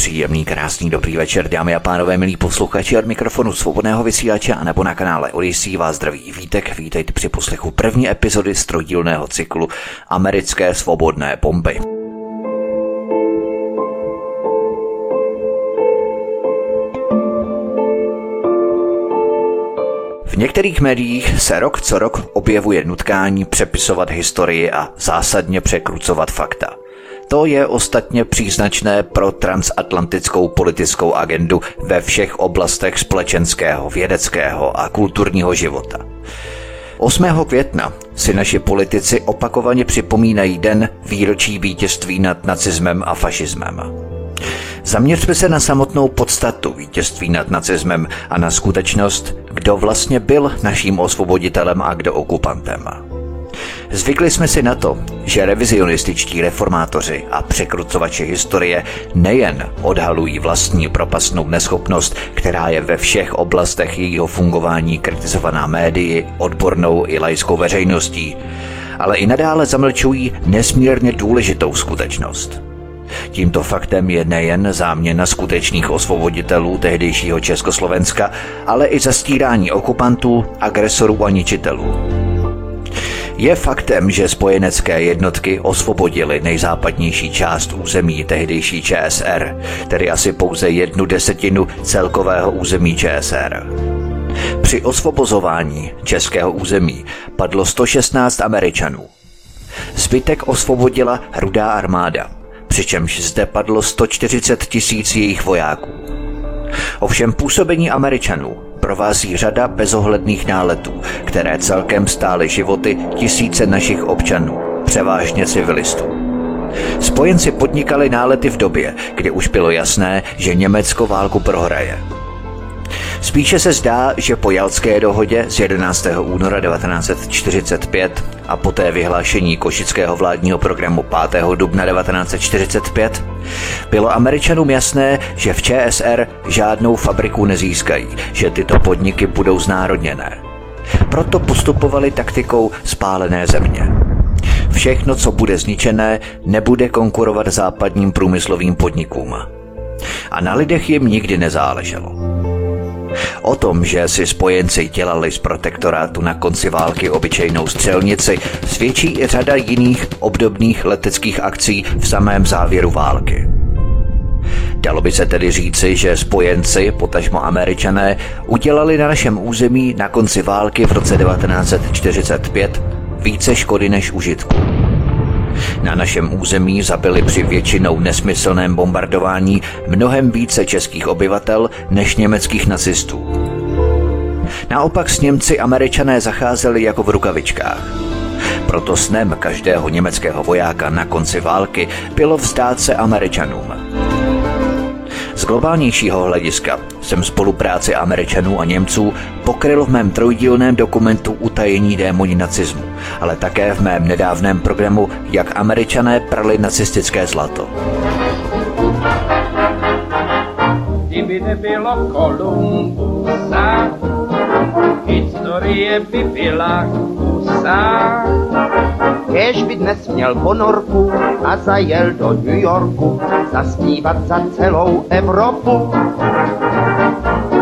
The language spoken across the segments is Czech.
Příjemný, krásný, dobrý večer, dámy a pánové, milí posluchači od mikrofonu svobodného vysílače a nebo na kanále Odyssey vás zdraví vítek. Vítejte při poslechu první epizody strojdílného cyklu Americké svobodné bomby. V některých médiích se rok co rok objevuje nutkání přepisovat historii a zásadně překrucovat fakta. To je ostatně příznačné pro transatlantickou politickou agendu ve všech oblastech společenského, vědeckého a kulturního života. 8. května si naši politici opakovaně připomínají den výročí vítězství nad nacismem a fašismem. Zaměřme se na samotnou podstatu vítězství nad nacismem a na skutečnost, kdo vlastně byl naším osvoboditelem a kdo okupantem. Zvykli jsme si na to, že revizionističtí reformátoři a překrucovači historie nejen odhalují vlastní propastnou neschopnost, která je ve všech oblastech jejího fungování kritizovaná médii, odbornou i laickou veřejností, ale i nadále zamlčují nesmírně důležitou skutečnost. Tímto faktem je nejen záměna skutečných osvoboditelů tehdejšího Československa, ale i zastírání okupantů, agresorů a ničitelů. Je faktem, že spojenecké jednotky osvobodily nejzápadnější část území tehdejší ČSR, tedy asi pouze jednu desetinu celkového území ČSR. Při osvobozování českého území padlo 116 Američanů. Zbytek osvobodila Rudá armáda, přičemž zde padlo 140 tisíc jejich vojáků. Ovšem působení Američanů provází řada bezohledných náletů, které celkem stály životy tisíce našich občanů, převážně civilistů. Spojenci podnikali nálety v době, kdy už bylo jasné, že Německo válku prohraje. Spíše se zdá, že po Jalské dohodě z 11. února 1945 a poté vyhlášení košického vládního programu 5. dubna 1945 bylo Američanům jasné, že v ČSR žádnou fabriku nezískají, že tyto podniky budou znárodněné. Proto postupovali taktikou spálené země. Všechno, co bude zničené, nebude konkurovat západním průmyslovým podnikům. A na lidech jim nikdy nezáleželo. O tom, že si spojenci dělali z protektorátu na konci války obyčejnou střelnici, svědčí i řada jiných obdobných leteckých akcí v samém závěru války. Dalo by se tedy říci, že spojenci, potažmo američané, udělali na našem území na konci války v roce 1945 více škody než užitku. Na našem území zabili při většinou nesmyslném bombardování mnohem více českých obyvatel než německých nacistů. Naopak s Němci američané zacházeli jako v rukavičkách. Proto snem každého německého vojáka na konci války bylo vzdát se američanům. Globálnějšího hlediska jsem spolupráci Američanů a Němců pokryl v mém trojdílném dokumentu Utajení démoni nacismu, ale také v mém nedávném programu Jak Američané prali nacistické zlato. Kdyby nebylo Kolumbusa, historie by byla kusa. Kež by dnes měl ponorku a zajel do New Yorku zaspívat za celou Evropu.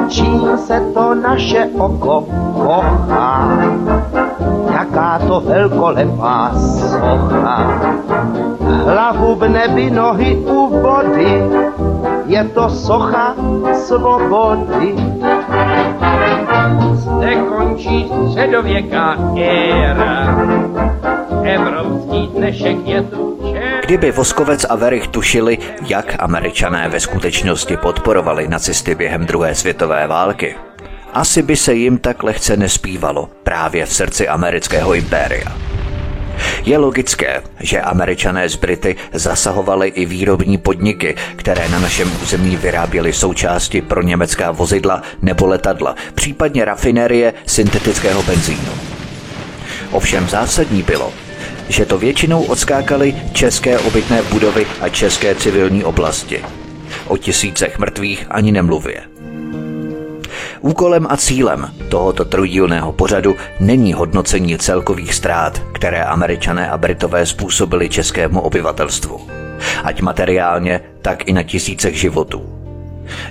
Čím se to naše oko kochá, jaká to velkolepá socha. Hlavu v nebi, nohy u vody, je to socha svobody. Zde končí středověká éra, evropský dnešek je tu Kdyby Voskovec a Verich tušili, jak američané ve skutečnosti podporovali nacisty během druhé světové války, asi by se jim tak lehce nespívalo právě v srdci amerického impéria. Je logické, že američané z Brity zasahovali i výrobní podniky, které na našem území vyráběly součásti pro německá vozidla nebo letadla, případně rafinérie syntetického benzínu. Ovšem zásadní bylo, že to většinou odskákaly české obytné budovy a české civilní oblasti. O tisícech mrtvých ani nemluvě. Úkolem a cílem tohoto trojdílného pořadu není hodnocení celkových ztrát, které američané a britové způsobili českému obyvatelstvu. Ať materiálně, tak i na tisícech životů.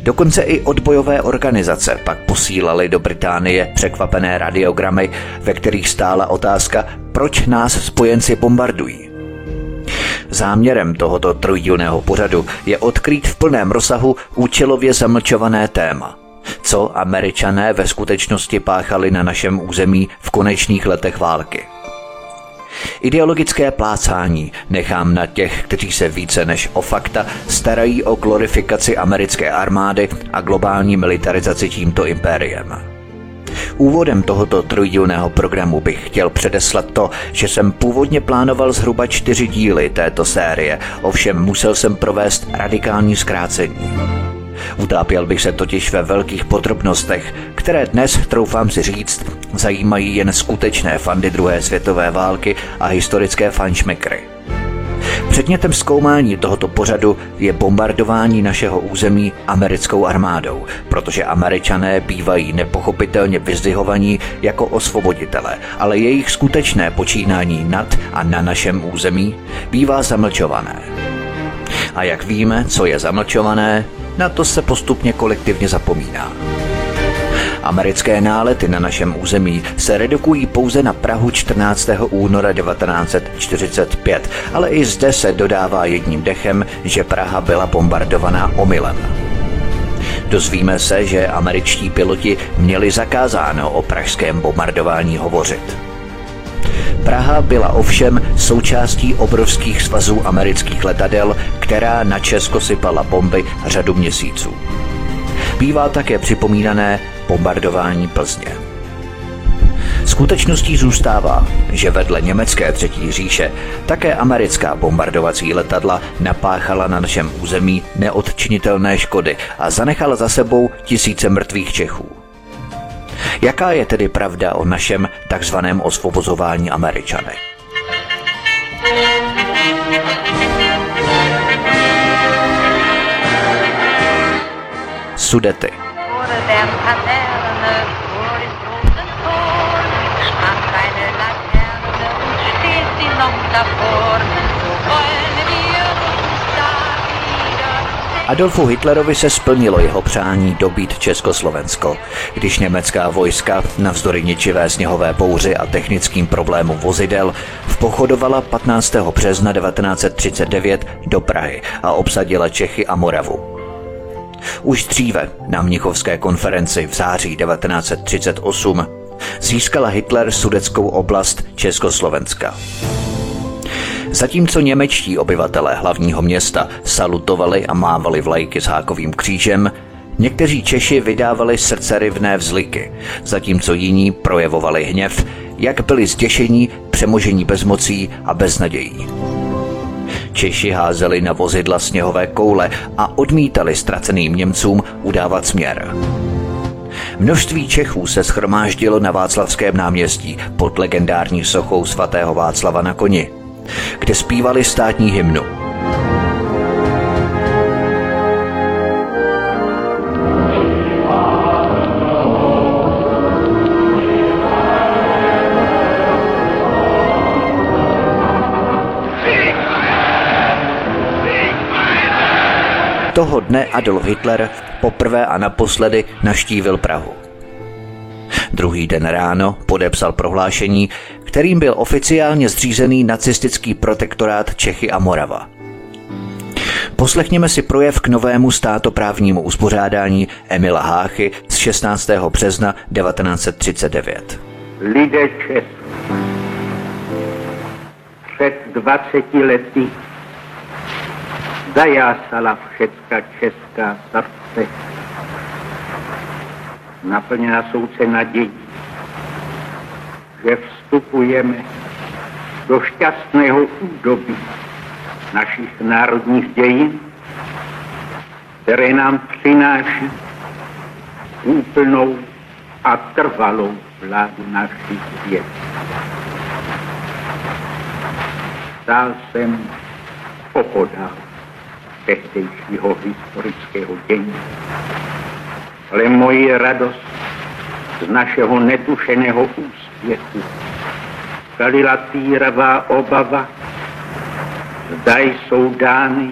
Dokonce i odbojové organizace pak posílaly do Británie překvapené radiogramy, ve kterých stála otázka, proč nás spojenci bombardují. Záměrem tohoto trojdílného pořadu je odkrýt v plném rozsahu účelově zamlčované téma. Co američané ve skutečnosti páchali na našem území v konečných letech války – Ideologické plácání nechám na těch, kteří se více než o fakta starají o glorifikaci americké armády a globální militarizaci tímto impériem. Úvodem tohoto trojdílného programu bych chtěl předeslat to, že jsem původně plánoval zhruba čtyři díly této série, ovšem musel jsem provést radikální zkrácení. Utápěl bych se totiž ve velkých podrobnostech, které dnes, troufám si říct, zajímají jen skutečné fandy druhé světové války a historické fanšmekry. Předmětem zkoumání tohoto pořadu je bombardování našeho území americkou armádou, protože američané bývají nepochopitelně vyzdvihovaní jako osvoboditele, ale jejich skutečné počínání nad a na našem území bývá zamlčované. A jak víme, co je zamlčované, na to se postupně kolektivně zapomíná. Americké nálety na našem území se redukují pouze na Prahu 14. února 1945, ale i zde se dodává jedním dechem, že Praha byla bombardovaná omylem. Dozvíme se, že američtí piloti měli zakázáno o pražském bombardování hovořit. Praha byla ovšem součástí obrovských svazů amerických letadel, která na Česko sypala bomby řadu měsíců. Bývá také připomínané bombardování Plzně. Skutečností zůstává, že vedle německé třetí říše také americká bombardovací letadla napáchala na našem území neodčinitelné škody a zanechala za sebou tisíce mrtvých Čechů. Jaká je tedy pravda o našem takzvaném osvobozování Američany? Sudety. davor Adolfu Hitlerovi se splnilo jeho přání dobít Československo, když německá vojska navzdory ničivé sněhové bouři a technickým problémům vozidel vpochodovala 15. března 1939 do Prahy a obsadila Čechy a Moravu. Už dříve na Mnichovské konferenci v září 1938 získala Hitler sudeckou oblast Československa. Zatímco němečtí obyvatelé hlavního města salutovali a mávali vlajky s hákovým křížem, někteří Češi vydávali srdcerivné vzliky, zatímco jiní projevovali hněv, jak byli zděšení, přemožení bezmocí a beznadějí. Češi házeli na vozidla sněhové koule a odmítali ztraceným Němcům udávat směr. Množství Čechů se schromáždilo na Václavském náměstí pod legendární sochou svatého Václava na koni kde zpívali státní hymnu. Toho dne Adolf Hitler poprvé a naposledy naštívil Prahu. Druhý den ráno podepsal prohlášení, kterým byl oficiálně zřízený nacistický protektorát Čechy a Morava. Poslechněme si projev k novému státoprávnímu uspořádání Emila Háchy z 16. března 1939. Lidé Čes. Před 20 lety zajásala všecka česká srdce. Naplněna souce nadějí, že vstupujeme do šťastného údobí našich národních dějin, které nám přináší úplnou a trvalou vládu našich věcí. stál jsem opodál tehdejšího historického dění. Ale moji radost z našeho netušeného úspěchu kalila týravá obava, zda jsou dány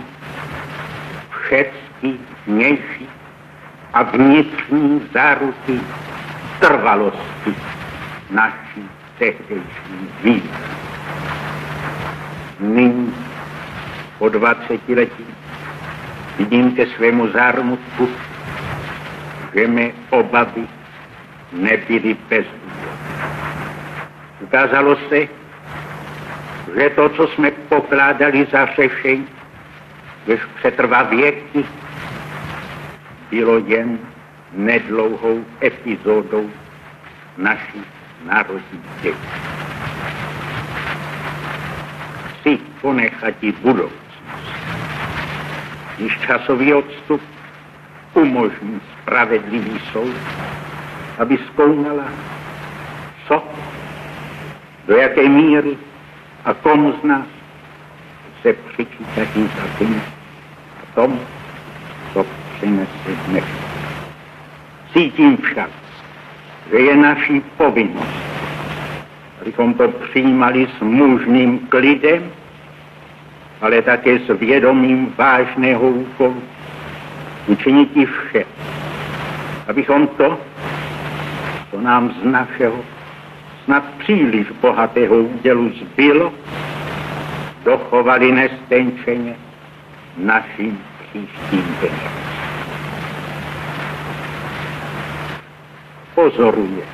všechny vnější a vnitřní záruky trvalosti naší tehdejší víry. Nyní po 20 letí vidím ke svému zármutku, že mé obavy nebyly bez Ukázalo se, že to, co jsme pokládali za řešení, jež přetrvá věky, bylo jen nedlouhou epizodou naší národní dětí. Chci ponechat i budoucnost. Již časový odstup umožní spravedlivý soud, aby zkoumala, co, do jaké míry a komu z nás se přičítají za tím a tom, co přinese dnes. Cítím však, že je naší povinnost, abychom to přijímali s mužným klidem, ale také s vědomím vážného úkolu učinit vše, abychom to, co nám z našeho snad příliš bohatého údělu zbylo, dochovali nestenčeně naším příštím dnem. Pozoruje,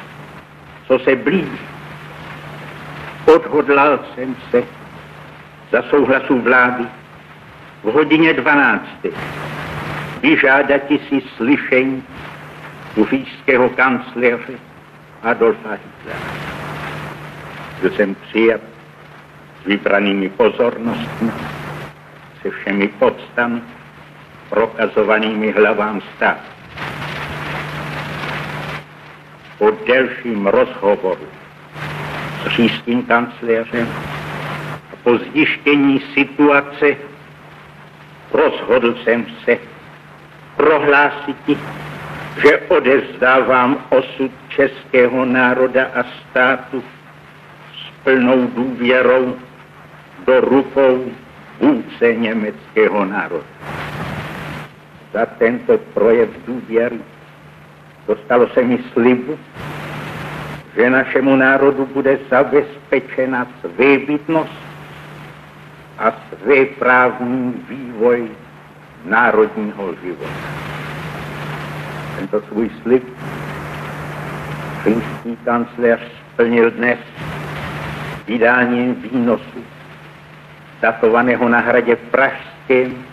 co se blíží. Odhodlal jsem se za souhlasu vlády v hodině 12. vyžádati si slyšení kufijského kancléře Adolfa Hitlera. Byl jsem přijat s vybranými pozornostmi, se všemi podstami, prokazovanými hlavám státu. Po delším rozhovoru s říšským kancléřem a po zjištění situace rozhodl jsem se prohlásit, že odevzdávám osud českého národa a státu s plnou důvěrou do rukou vůdce německého národa. Za tento projev důvěry dostalo se mi slibu, že našemu národu bude zabezpečena svébytnost a svéprávný vývoj národního života. Tento svůj slib. Finský kancléř splnil dnes vydáním výnosu datovaného na hradě Pražském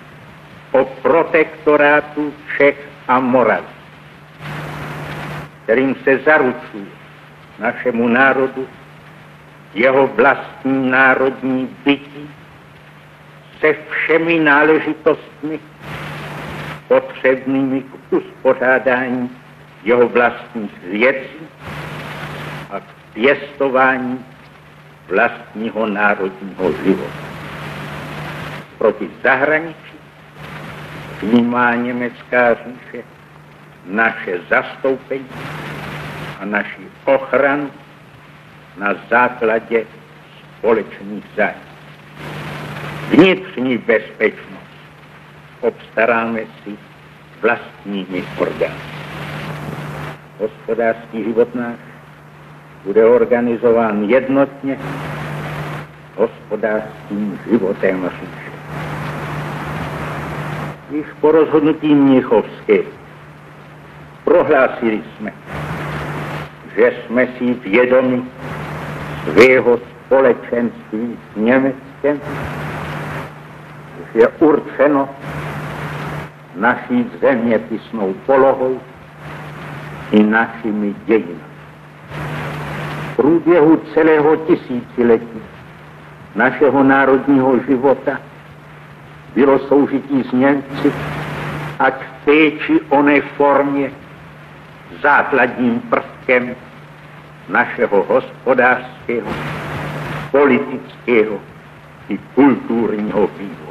o protektorátu Čech a Moravy, kterým se zaručuje našemu národu jeho vlastní národní bytí se všemi náležitostmi potřebnými k uspořádání jeho vlastních věcí a pěstování vlastního národního života. Proti zahraničí vnímá německá říše naše zastoupení a naši ochranu na základě společných zájmů. Vnitřní bezpečnost obstaráme si vlastními orgány. Hospodářský život náš bude organizován jednotně hospodářským životem říše. Již po rozhodnutí Mnichovské prohlásili jsme, že jsme si vědomi svého společenství s Německem, že je určeno naší zeměpisnou polohou i našimi dějinami průběhu celého tisíciletí našeho národního života bylo soužití s Němci, ať v té či oné formě základním prvkem našeho hospodářského, politického i kulturního vývoje.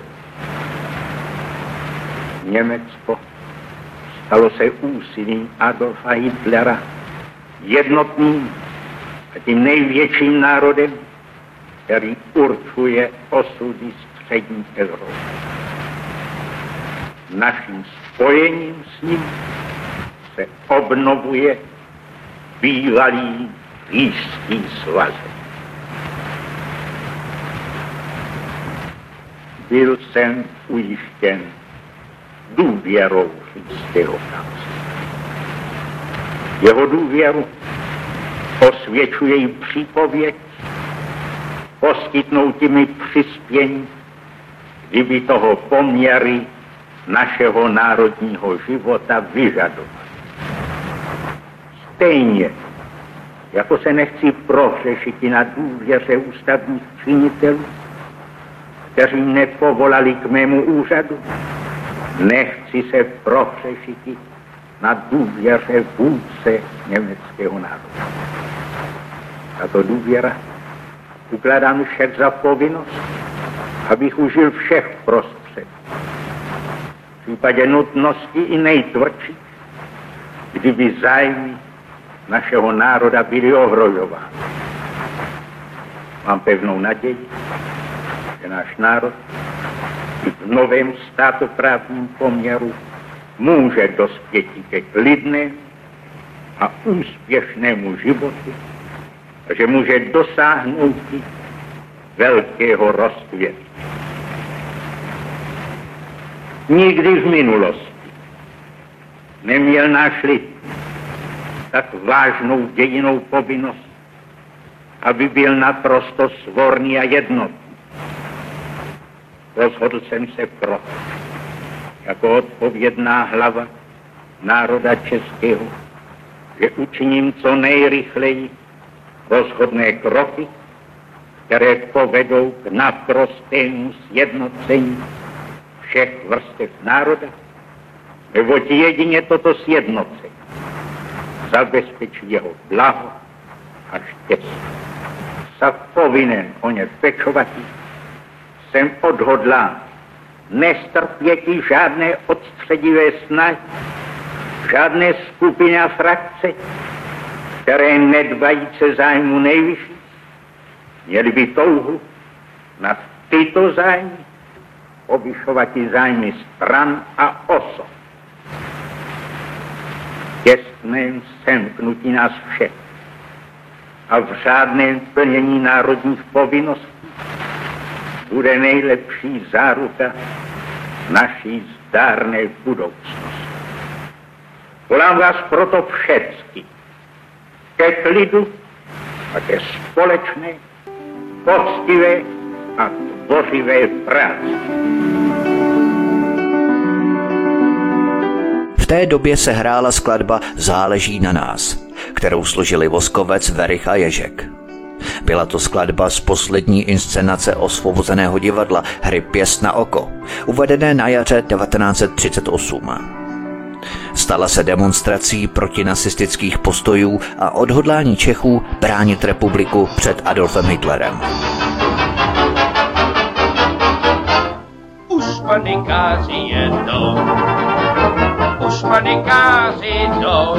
Německo stalo se úsilím Adolfa Hitlera jednotným a tím největším národem, který určuje osudy střední Evropy. Naším spojením s ním se obnovuje bývalý blízký svazek. Byl jsem ujištěn důvěrou království. Jeho důvěru osvědčuje i přípověď, poskytnout mi přispění, kdyby toho poměry našeho národního života vyžadovat. Stejně, jako se nechci prohřešit i na důvěře ústavních činitelů, kteří nepovolali k mému úřadu, nechci se prohřešit na důvěře vůdce německého národa. Tato důvěra ukládám však za povinnost, abych užil všech prostředků. V případě nutnosti i nejtvrdší, kdyby zájmy našeho národa byly ohrožovány. Mám pevnou naději, že náš národ v novém státoprávním poměru může dospět ke klidnému a úspěšnému životu že může dosáhnout velkého rozkvětu. Nikdy v minulosti neměl náš lid tak vážnou dějinou povinnost, aby byl naprosto svorný a jednotný. Rozhodl jsem se pro, jako odpovědná hlava národa českého, že učiním co nejrychleji rozhodné kroky, které povedou k naprostému sjednocení všech vrstev národa, neboť jedině toto sjednocení zabezpečí jeho blaho a štěstí. Sa povinen o ně pečovat, jsem odhodlán nestrpěti žádné odstředivé snahy, žádné skupiny a frakce, které nedbajíce zájmu nejvyšší, měli by touhu nad tyto zájmy obyšovat i zájmy stran a osob. Těsném semknutí nás všech a v řádném plnění národních povinností bude nejlepší záruka naší zdárné budoucnosti. Volám vás proto všecky ke klidu a ke společné, poctivé a tvořivé práci. V té době se hrála skladba Záleží na nás, kterou složili Voskovec, Verich a Ježek. Byla to skladba z poslední inscenace osvobozeného divadla hry Pěst na oko, uvedené na jaře 1938. Stala se demonstrací proti nacistických postojů a odhodlání Čechů bránit republiku před Adolfem Hitlerem. Už panikáři jedou, už panikáři jdou,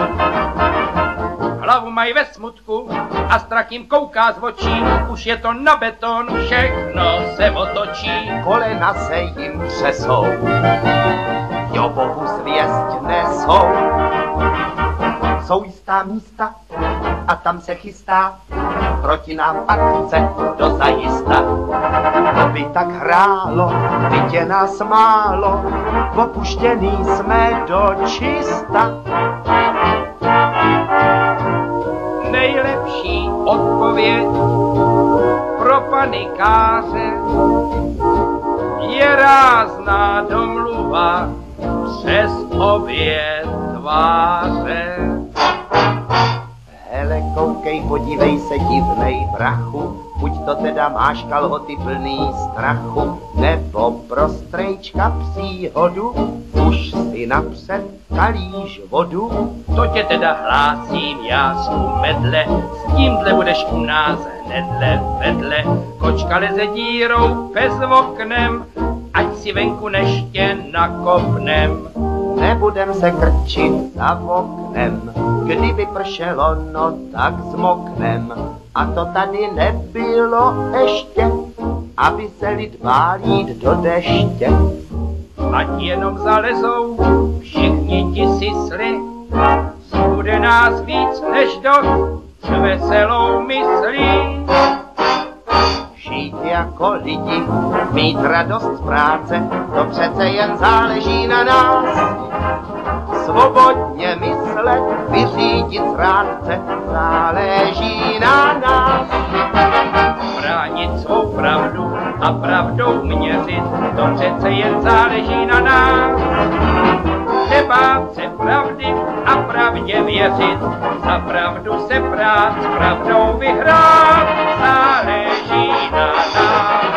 hlavu mají ve smutku a strach jim kouká z očí, už je to na beton, všechno se otočí. Kolena se jim třesou, jo Bohu zvěst nesou. Jsou jistá místa a tam se chystá proti nám akce do zajista. To by tak hrálo, teď je nás málo, opuštěný jsme do čista. Nejlepší odpověď pro panikáře je rázná domluva přes obě tváře. Hele, koukej, podívej se, divnej brachu, buď to teda máš kalhoty plný strachu, nebo pro strejčka příhodu, už si napřed kalíš vodu. To tě teda hlásím, já svou medle, s tímhle budeš u nás hnedle vedle. kočka leze dírou bez oknem, ať si venku neště nakopnem. Nebudem se krčit za oknem, kdyby pršelo, no tak zmoknem. A to tady nebylo ještě, aby se lid bál jít do deště. Ať jenom zalezou všichni ti sisly, bude nás víc než dost s veselou myslí. Žít jako lidi, mít radost z práce, to přece jen záleží na nás. Svobodně myslet, vyřídit zrádce, záleží na nás. Bránit svou pravdu a pravdou měřit, to přece jen záleží na nás. Nebát se pravdy a pravdě věřit, za pravdu se prát, s pravdou vyhrát, záleží na nás.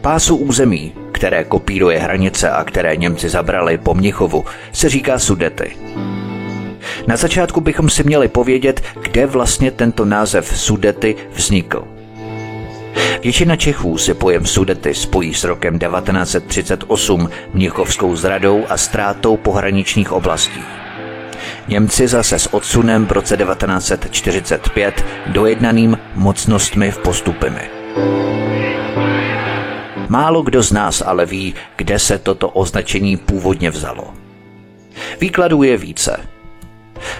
Pásu území, které kopíruje hranice a které Němci zabrali po Mnichovu, se říká Sudety. Na začátku bychom si měli povědět, kde vlastně tento název Sudety vznikl. Většina Čechů si pojem Sudety spojí s rokem 1938 Mnichovskou zradou a ztrátou pohraničních oblastí. Němci zase s odsunem v roce 1945 dojednaným mocnostmi v postupimi. Málo kdo z nás ale ví, kde se toto označení původně vzalo. Výkladů je více.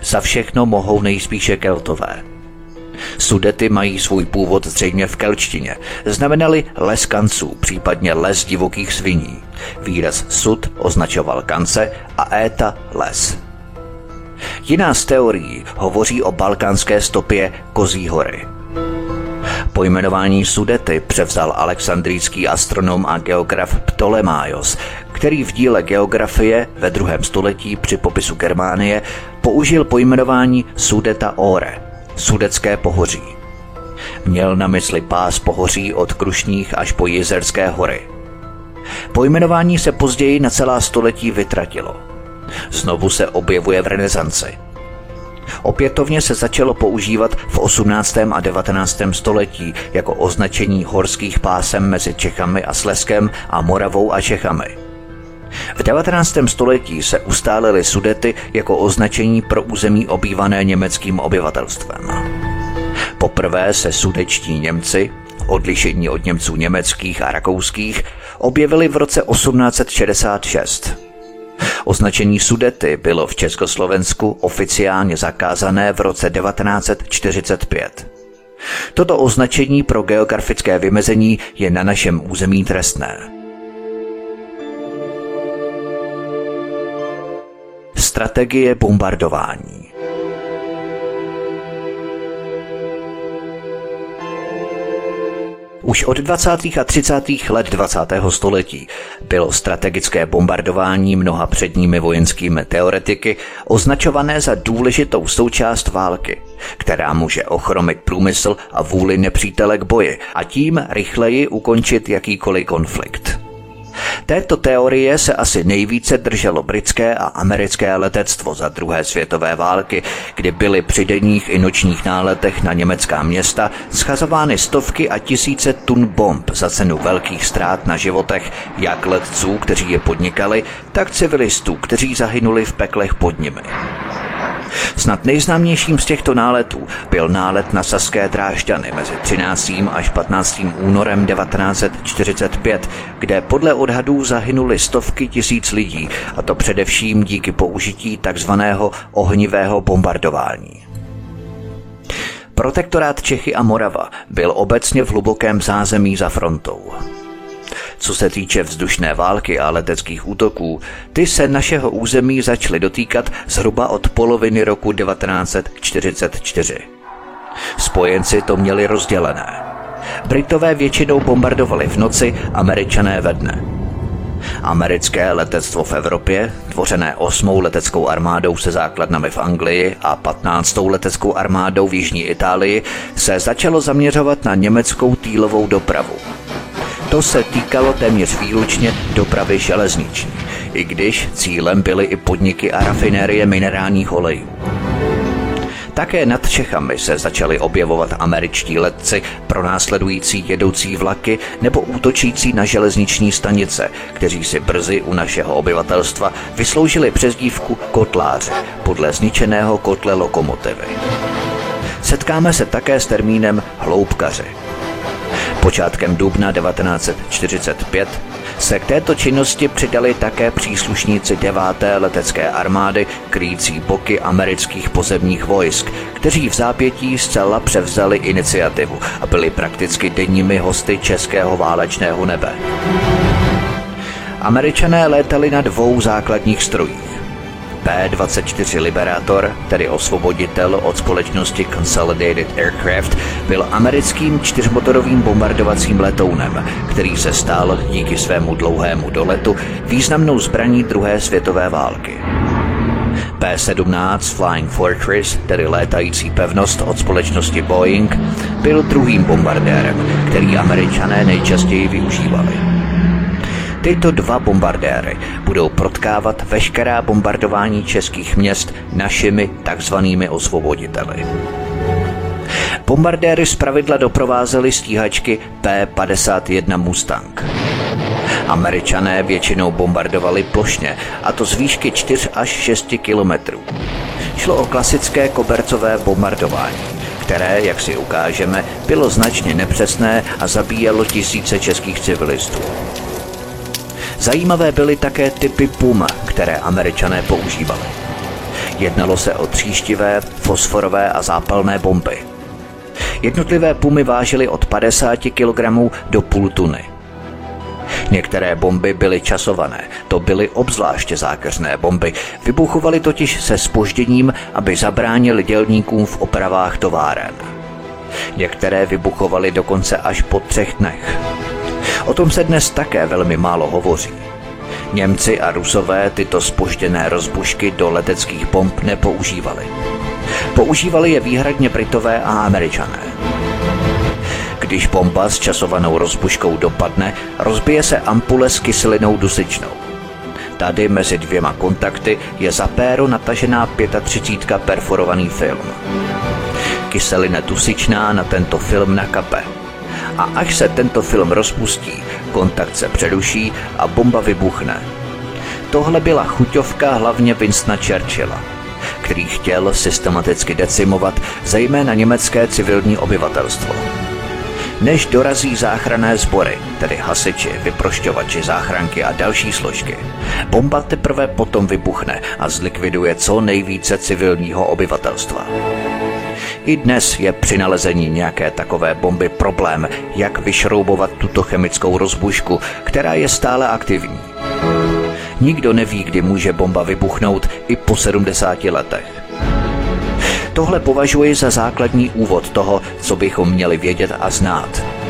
Za všechno mohou nejspíše keltové. Sudety mají svůj původ zřejmě v kelčtině. Znamenali les kanců, případně les divokých sviní. Výraz sud označoval kance a éta les. Jiná z teorií hovoří o balkánské stopě Kozí hory. Pojmenování Sudety převzal alexandrijský astronom a geograf Ptolemaios, který v díle Geografie ve druhém století při popisu Germánie použil pojmenování Sudeta Ore, Sudecké pohoří. Měl na mysli pás pohoří od Krušních až po Jezerské hory. Pojmenování se později na celá století vytratilo. Znovu se objevuje v renesanci – Opětovně se začalo používat v 18. a 19. století jako označení horských pásem mezi Čechami a Sleskem a Moravou a Čechami. V 19. století se ustálily Sudety jako označení pro území obývané německým obyvatelstvem. Poprvé se sudečtí Němci, odlišení od Němců německých a rakouských, objevili v roce 1866. Označení Sudety bylo v Československu oficiálně zakázané v roce 1945. Toto označení pro geografické vymezení je na našem území trestné. Strategie bombardování Už od 20. a 30. let 20. století bylo strategické bombardování mnoha předními vojenskými teoretiky označované za důležitou součást války, která může ochromit průmysl a vůli nepřítele k boji a tím rychleji ukončit jakýkoliv konflikt. Této teorie se asi nejvíce drželo britské a americké letectvo za druhé světové války, kdy byly při denních i nočních náletech na německá města schazovány stovky a tisíce tun bomb za cenu velkých ztrát na životech jak letců, kteří je podnikali, tak civilistů, kteří zahynuli v peklech pod nimi. Snad nejznámějším z těchto náletů byl nálet na Saské drážďany mezi 13. až 15. únorem 1945, kde podle odhadů zahynuli stovky tisíc lidí, a to především díky použití takzvaného ohnivého bombardování. Protektorát Čechy a Morava byl obecně v hlubokém zázemí za frontou. Co se týče vzdušné války a leteckých útoků, ty se našeho území začaly dotýkat zhruba od poloviny roku 1944. Spojenci to měli rozdělené. Britové většinou bombardovali v noci, američané ve dne. Americké letectvo v Evropě, tvořené 8. leteckou armádou se základnami v Anglii a 15. leteckou armádou v Jižní Itálii, se začalo zaměřovat na německou týlovou dopravu. To se týkalo téměř výlučně dopravy železniční, i když cílem byly i podniky a rafinérie minerálních olejů. Také nad Čechami se začaly objevovat američtí letci pro následující jedoucí vlaky nebo útočící na železniční stanice, kteří si brzy u našeho obyvatelstva vysloužili přezdívku kotláře podle zničeného kotle lokomotivy. Setkáme se také s termínem hloubkaři. Počátkem dubna 1945 se k této činnosti přidali také příslušníci 9. letecké armády kryjící boky amerických pozemních vojsk, kteří v zápětí zcela převzali iniciativu a byli prakticky denními hosty českého válečného nebe. Američané létali na dvou základních strojích. P-24 Liberator, tedy osvoboditel od společnosti Consolidated Aircraft, byl americkým čtyřmotorovým bombardovacím letounem, který se stal díky svému dlouhému doletu významnou zbraní druhé světové války. P-17 Flying Fortress, tedy létající pevnost od společnosti Boeing, byl druhým bombardérem, který američané nejčastěji využívali. Tyto dva bombardéry budou protkávat veškerá bombardování českých měst našimi takzvanými osvoboditeli. Bombardéry zpravidla doprovázely stíhačky P-51 Mustang. Američané většinou bombardovali plošně, a to z výšky 4 až 6 kilometrů. Šlo o klasické kobercové bombardování, které, jak si ukážeme, bylo značně nepřesné a zabíjelo tisíce českých civilistů. Zajímavé byly také typy Puma, které američané používali. Jednalo se o tříštivé, fosforové a zápalné bomby. Jednotlivé pumy vážily od 50 kg do půl tuny. Některé bomby byly časované, to byly obzvláště zákeřné bomby. Vybuchovaly totiž se spožděním, aby zabránili dělníkům v opravách továren. Některé vybuchovaly dokonce až po třech dnech. O tom se dnes také velmi málo hovoří. Němci a Rusové tyto spožděné rozbušky do leteckých bomb nepoužívali. Používali je výhradně Britové a Američané. Když bomba s časovanou rozbuškou dopadne, rozbije se ampule s kyselinou dusičnou. Tady mezi dvěma kontakty je za péro natažená 35 perforovaný film. Kyselina dusičná na tento film nakape a až se tento film rozpustí, kontakt se přeruší a bomba vybuchne. Tohle byla chuťovka hlavně Winstona Churchilla, který chtěl systematicky decimovat zejména německé civilní obyvatelstvo. Než dorazí záchranné sbory, tedy hasiči, vyprošťovači, záchranky a další složky, bomba teprve potom vybuchne a zlikviduje co nejvíce civilního obyvatelstva. I dnes je při nalezení nějaké takové bomby problém, jak vyšroubovat tuto chemickou rozbušku, která je stále aktivní. Nikdo neví, kdy může bomba vybuchnout i po 70 letech. Tohle považuji za základní úvod toho, co bychom měli vědět a znát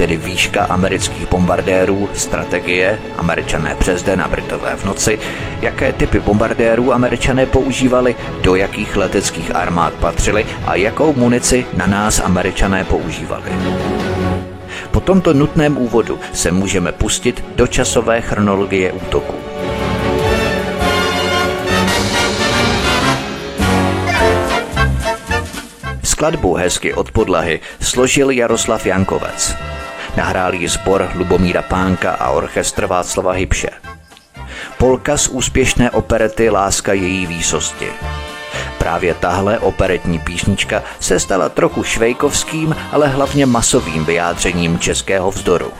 tedy výška amerických bombardérů, strategie, američané přes den a Britové v noci, jaké typy bombardérů američané používali, do jakých leteckých armád patřili a jakou munici na nás američané používali. Po tomto nutném úvodu se můžeme pustit do časové chronologie útoku. Skladbu hezky od podlahy složil Jaroslav Jankovec. Nahrál ji sbor Lubomíra Pánka a orchestr Václava Hybše. Polka z úspěšné operety Láska její výsosti. Právě tahle operetní písnička se stala trochu švejkovským, ale hlavně masovým vyjádřením českého vzdoru.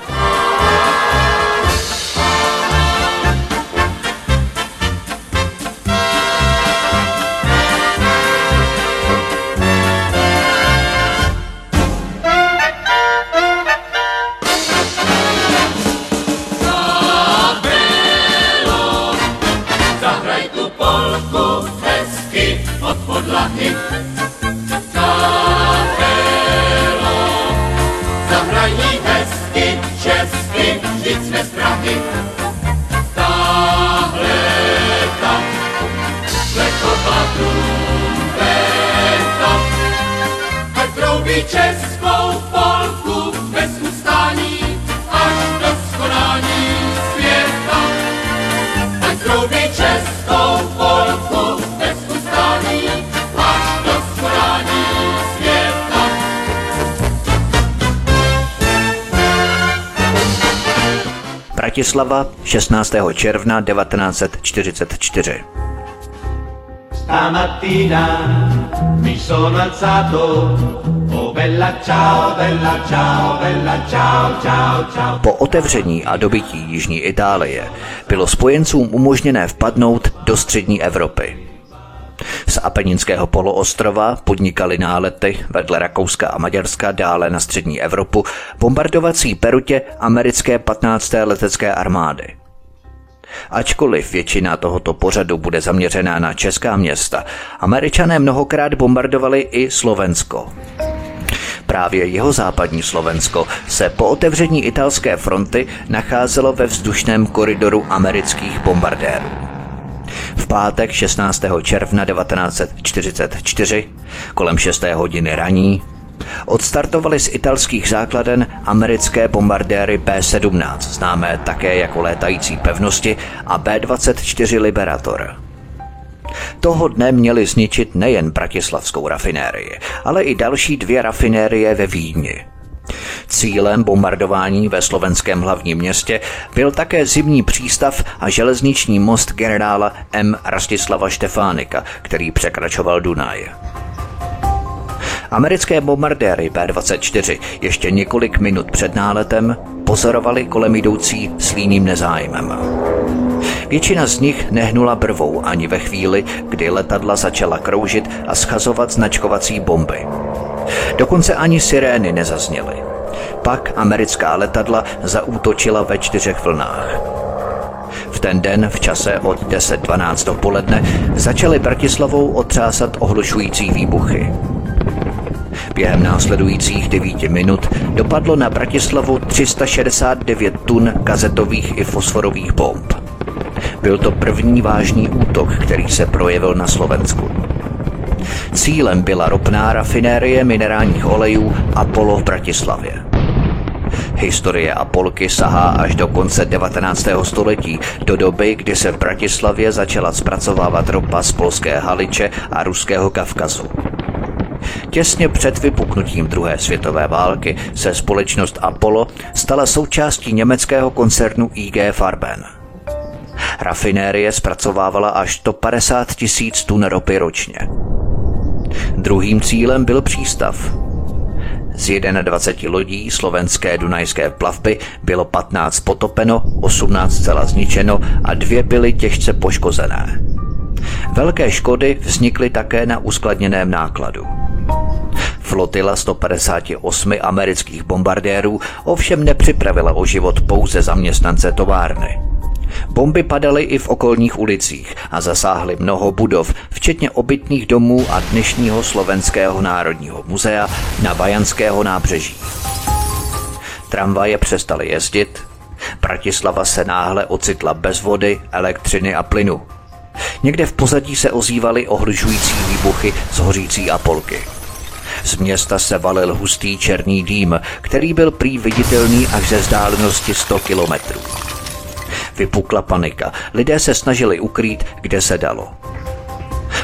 Bratislava 16. června 1944. Stamattina mi sono alzato Oh bella ciao, bella ciao, bella ciao, ciao, ciao. Po otevření a dobytí Jižní Itálie bylo spojencům umožněné vpadnout do střední Evropy. Z Apeninského poloostrova podnikali nálety vedle Rakouska a Maďarska dále na střední Evropu bombardovací perutě americké 15. letecké armády. Ačkoliv většina tohoto pořadu bude zaměřená na česká města, američané mnohokrát bombardovali i Slovensko. Právě jeho západní Slovensko se po otevření italské fronty nacházelo ve vzdušném koridoru amerických bombardérů. Pátek 16. června 1944 kolem 6. hodiny raní Odstartovali z italských základen americké bombardéry B-17, známé také jako létající pevnosti, a B-24 Liberator. Toho dne měli zničit nejen bratislavskou rafinérii, ale i další dvě rafinérie ve Vídni. Cílem bombardování ve slovenském hlavním městě byl také zimní přístav a železniční most generála M. Rastislava Štefánika, který překračoval Dunaj. Americké bombardéry B-24 ještě několik minut před náletem pozorovali kolem jdoucí s líným nezájmem. Většina z nich nehnula brvou ani ve chvíli, kdy letadla začala kroužit a schazovat značkovací bomby. Dokonce ani sirény nezazněly. Pak americká letadla zaútočila ve čtyřech vlnách. V ten den v čase od 10.12 dopoledne začaly Bratislavou otřásat ohlušující výbuchy. Během následujících devíti minut dopadlo na Bratislavu 369 tun kazetových i fosforových bomb. Byl to první vážný útok, který se projevil na Slovensku. Cílem byla ropná rafinérie minerálních olejů Apollo v Bratislavě. Historie Apolky sahá až do konce 19. století, do doby, kdy se v Bratislavě začala zpracovávat ropa z polské Haliče a ruského Kavkazu. Těsně před vypuknutím druhé světové války se společnost Apollo stala součástí německého koncernu IG Farben. Rafinérie zpracovávala až 150 tisíc tun ropy ročně. Druhým cílem byl přístav. Z 21 lodí slovenské dunajské plavby bylo 15 potopeno, 18 zcela zničeno a dvě byly těžce poškozené. Velké škody vznikly také na uskladněném nákladu. Flotila 158 amerických bombardérů ovšem nepřipravila o život pouze zaměstnance továrny. Bomby padaly i v okolních ulicích a zasáhly mnoho budov, včetně obytných domů a dnešního slovenského národního muzea na Bajanského nábřeží. Tramvaje přestaly jezdit, Bratislava se náhle ocitla bez vody, elektřiny a plynu. Někde v pozadí se ozývaly ohlužující výbuchy z hořící Apolky. Z města se valil hustý černý dým, který byl prý viditelný až ze vzdálenosti 100 kilometrů. Vypukla panika. Lidé se snažili ukrýt, kde se dalo.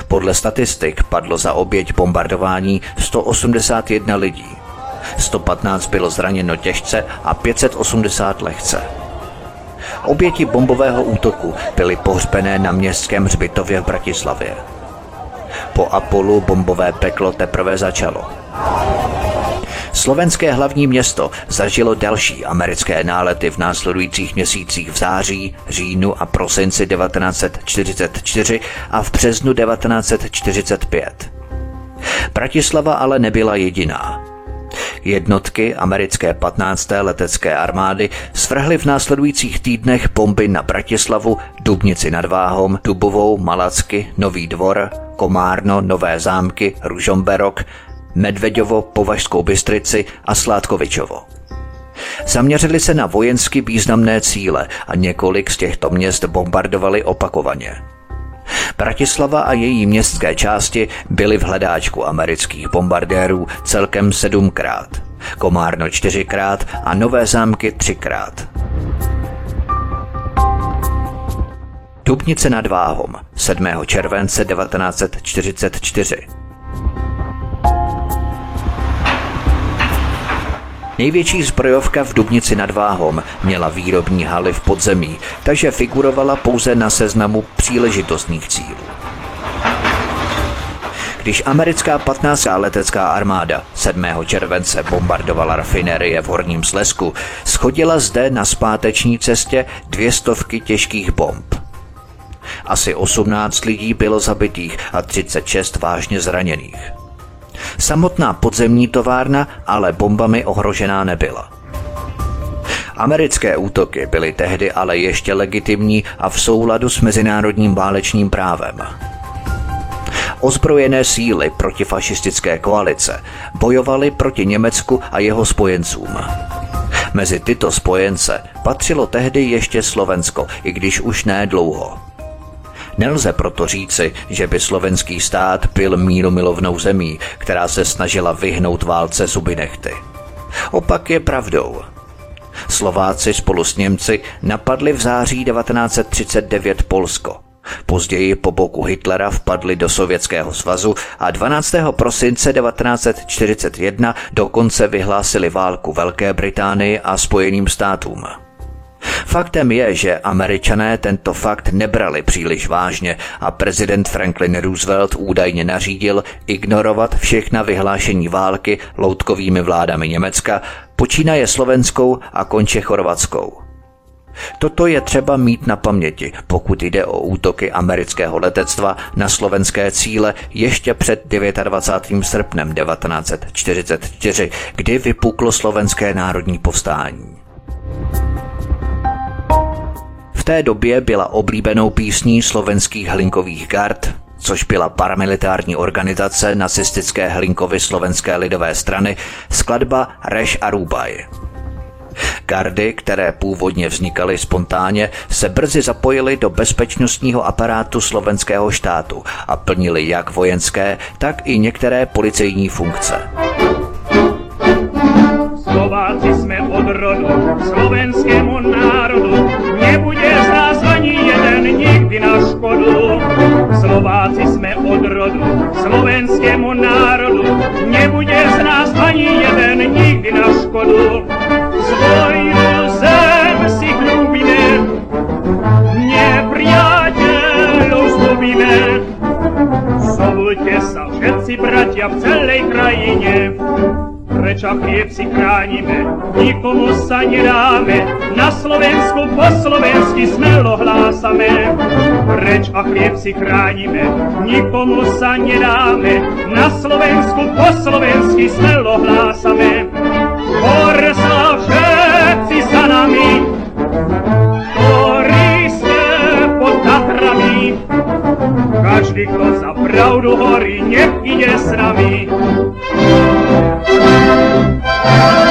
Podle statistik padlo za oběť bombardování 181 lidí. 115 bylo zraněno těžce a 580 lehce. Oběti bombového útoku byly pohřbené na městském hřbitově v Bratislavě. Po Apolu bombové peklo teprve začalo. Slovenské hlavní město zažilo další americké nálety v následujících měsících v září, říjnu a prosinci 1944 a v březnu 1945. Bratislava ale nebyla jediná. Jednotky americké 15. letecké armády svrhly v následujících týdnech bomby na Bratislavu, Dubnici nad Váhom, Dubovou, Malacky, Nový dvor, Komárno, Nové zámky, Ružomberok, Medveďovo, Považskou Bystrici a Sládkovičovo. Zaměřili se na vojensky významné cíle a několik z těchto měst bombardovali opakovaně. Bratislava a její městské části byly v hledáčku amerických bombardérů celkem sedmkrát, Komárno čtyřikrát a Nové zámky třikrát. Dubnice nad Váhom 7. července 1944 Největší zbrojovka v Dubnici nad Váhom měla výrobní haly v podzemí, takže figurovala pouze na seznamu příležitostných cílů. Když americká 15. letecká armáda 7. července bombardovala rafinerie v Horním Slesku, schodila zde na zpáteční cestě dvě stovky těžkých bomb. Asi 18 lidí bylo zabitých a 36 vážně zraněných. Samotná podzemní továrna ale bombami ohrožená nebyla. Americké útoky byly tehdy ale ještě legitimní a v souladu s mezinárodním válečným právem. Ozbrojené síly protifašistické koalice bojovaly proti Německu a jeho spojencům. Mezi tyto spojence patřilo tehdy ještě Slovensko, i když už ne dlouho. Nelze proto říci, že by slovenský stát byl míromilovnou zemí, která se snažila vyhnout válce zuby nechty. Opak je pravdou. Slováci spolu s Němci napadli v září 1939 Polsko. Později po boku Hitlera vpadli do Sovětského svazu a 12. prosince 1941 dokonce vyhlásili válku Velké Británii a Spojeným státům. Faktem je, že američané tento fakt nebrali příliš vážně a prezident Franklin Roosevelt údajně nařídil ignorovat všechna vyhlášení války loutkovými vládami Německa, počínaje slovenskou a konče chorvatskou. Toto je třeba mít na paměti, pokud jde o útoky amerického letectva na slovenské cíle ještě před 29. srpnem 1944, kdy vypuklo slovenské národní povstání té době byla oblíbenou písní slovenských hlinkových gard, což byla paramilitární organizace nacistické hlinkovy slovenské lidové strany, skladba Reš a Rubaj. Gardy, které původně vznikaly spontánně, se brzy zapojily do bezpečnostního aparátu slovenského štátu a plnili jak vojenské, tak i některé policejní funkce. Slováci jsme od rodu slovenskému národu, nebude nikdy na škodu. Slováci jsme od rodu slovenskému národu, nebude z nás ani jeden nikdy na škodu. Svoju zem si hrubíme, nepriateľov zgubíme. Zobudte sa všetci bratia v celej krajine, Preč a chlieb si chránime, nikomu sa nedáme, na Slovensku po slovensky smelo hlásame. Preč a chlieb si chránime, nikomu sa nedáme, na Slovensku po slovensky smelo hlásame. Hor sa všetci za nami, sme pod Tatrami. Každý, kto za pravdu horí, nech ide s nami. Záluží u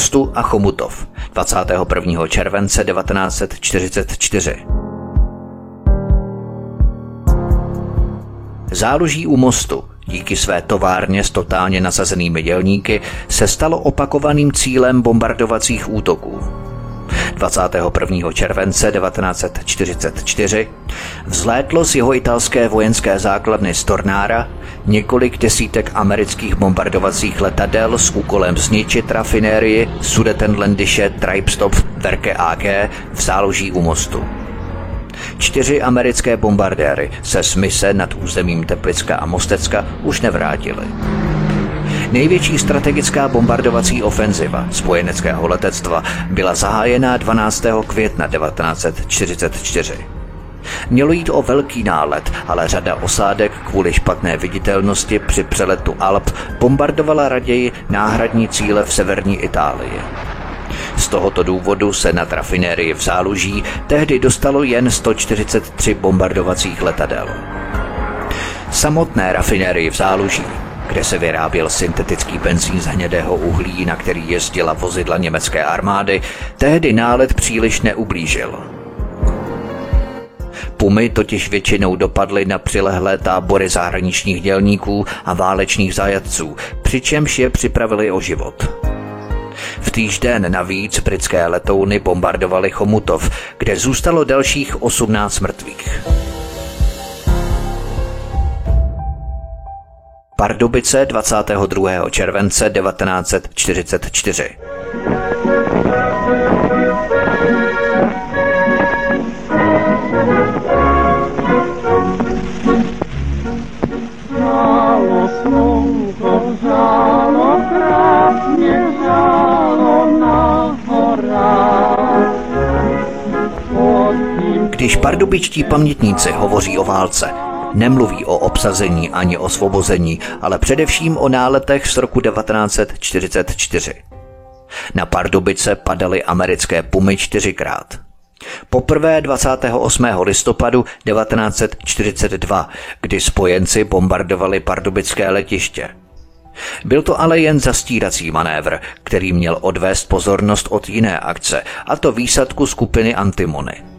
mostu a Chomutov 21. července 1944. Záluží u mostu díky své továrně s totálně nasazenými dělníky se stalo opakovaným cílem bombardovacích útoků. 21. července 1944 vzlétlo z jeho italské vojenské základny Stornára několik desítek amerických bombardovacích letadel s úkolem zničit rafinérii Sudetenländische Treibstoff Werke AG v záloží u mostu. Čtyři americké bombardéry se s mise nad územím Teplicka a Mostecka už nevrátily. Největší strategická bombardovací ofenziva spojeneckého letectva byla zahájena 12. května 1944. Mělo jít o velký nálet, ale řada osádek kvůli špatné viditelnosti při přeletu Alp bombardovala raději náhradní cíle v severní Itálii. Z tohoto důvodu se na rafinérii v Záluží tehdy dostalo jen 143 bombardovacích letadel. Samotné rafinérii v Záluží kde se vyráběl syntetický benzín z hnědého uhlí, na který jezdila vozidla německé armády, tehdy nálet příliš neublížil. Pumy totiž většinou dopadly na přilehlé tábory zahraničních dělníků a válečných zajatců, přičemž je připravili o život. V týž den navíc britské letouny bombardovaly Chomutov, kde zůstalo dalších 18 mrtvých. Pardubice 22. července 1944. Když pardubičtí pamětníci hovoří o válce, nemluví o obsazení ani o svobození, ale především o náletech z roku 1944. Na Pardubice padaly americké pumy čtyřikrát. Poprvé 28. listopadu 1942, kdy spojenci bombardovali pardubické letiště. Byl to ale jen zastírací manévr, který měl odvést pozornost od jiné akce, a to výsadku skupiny Antimony.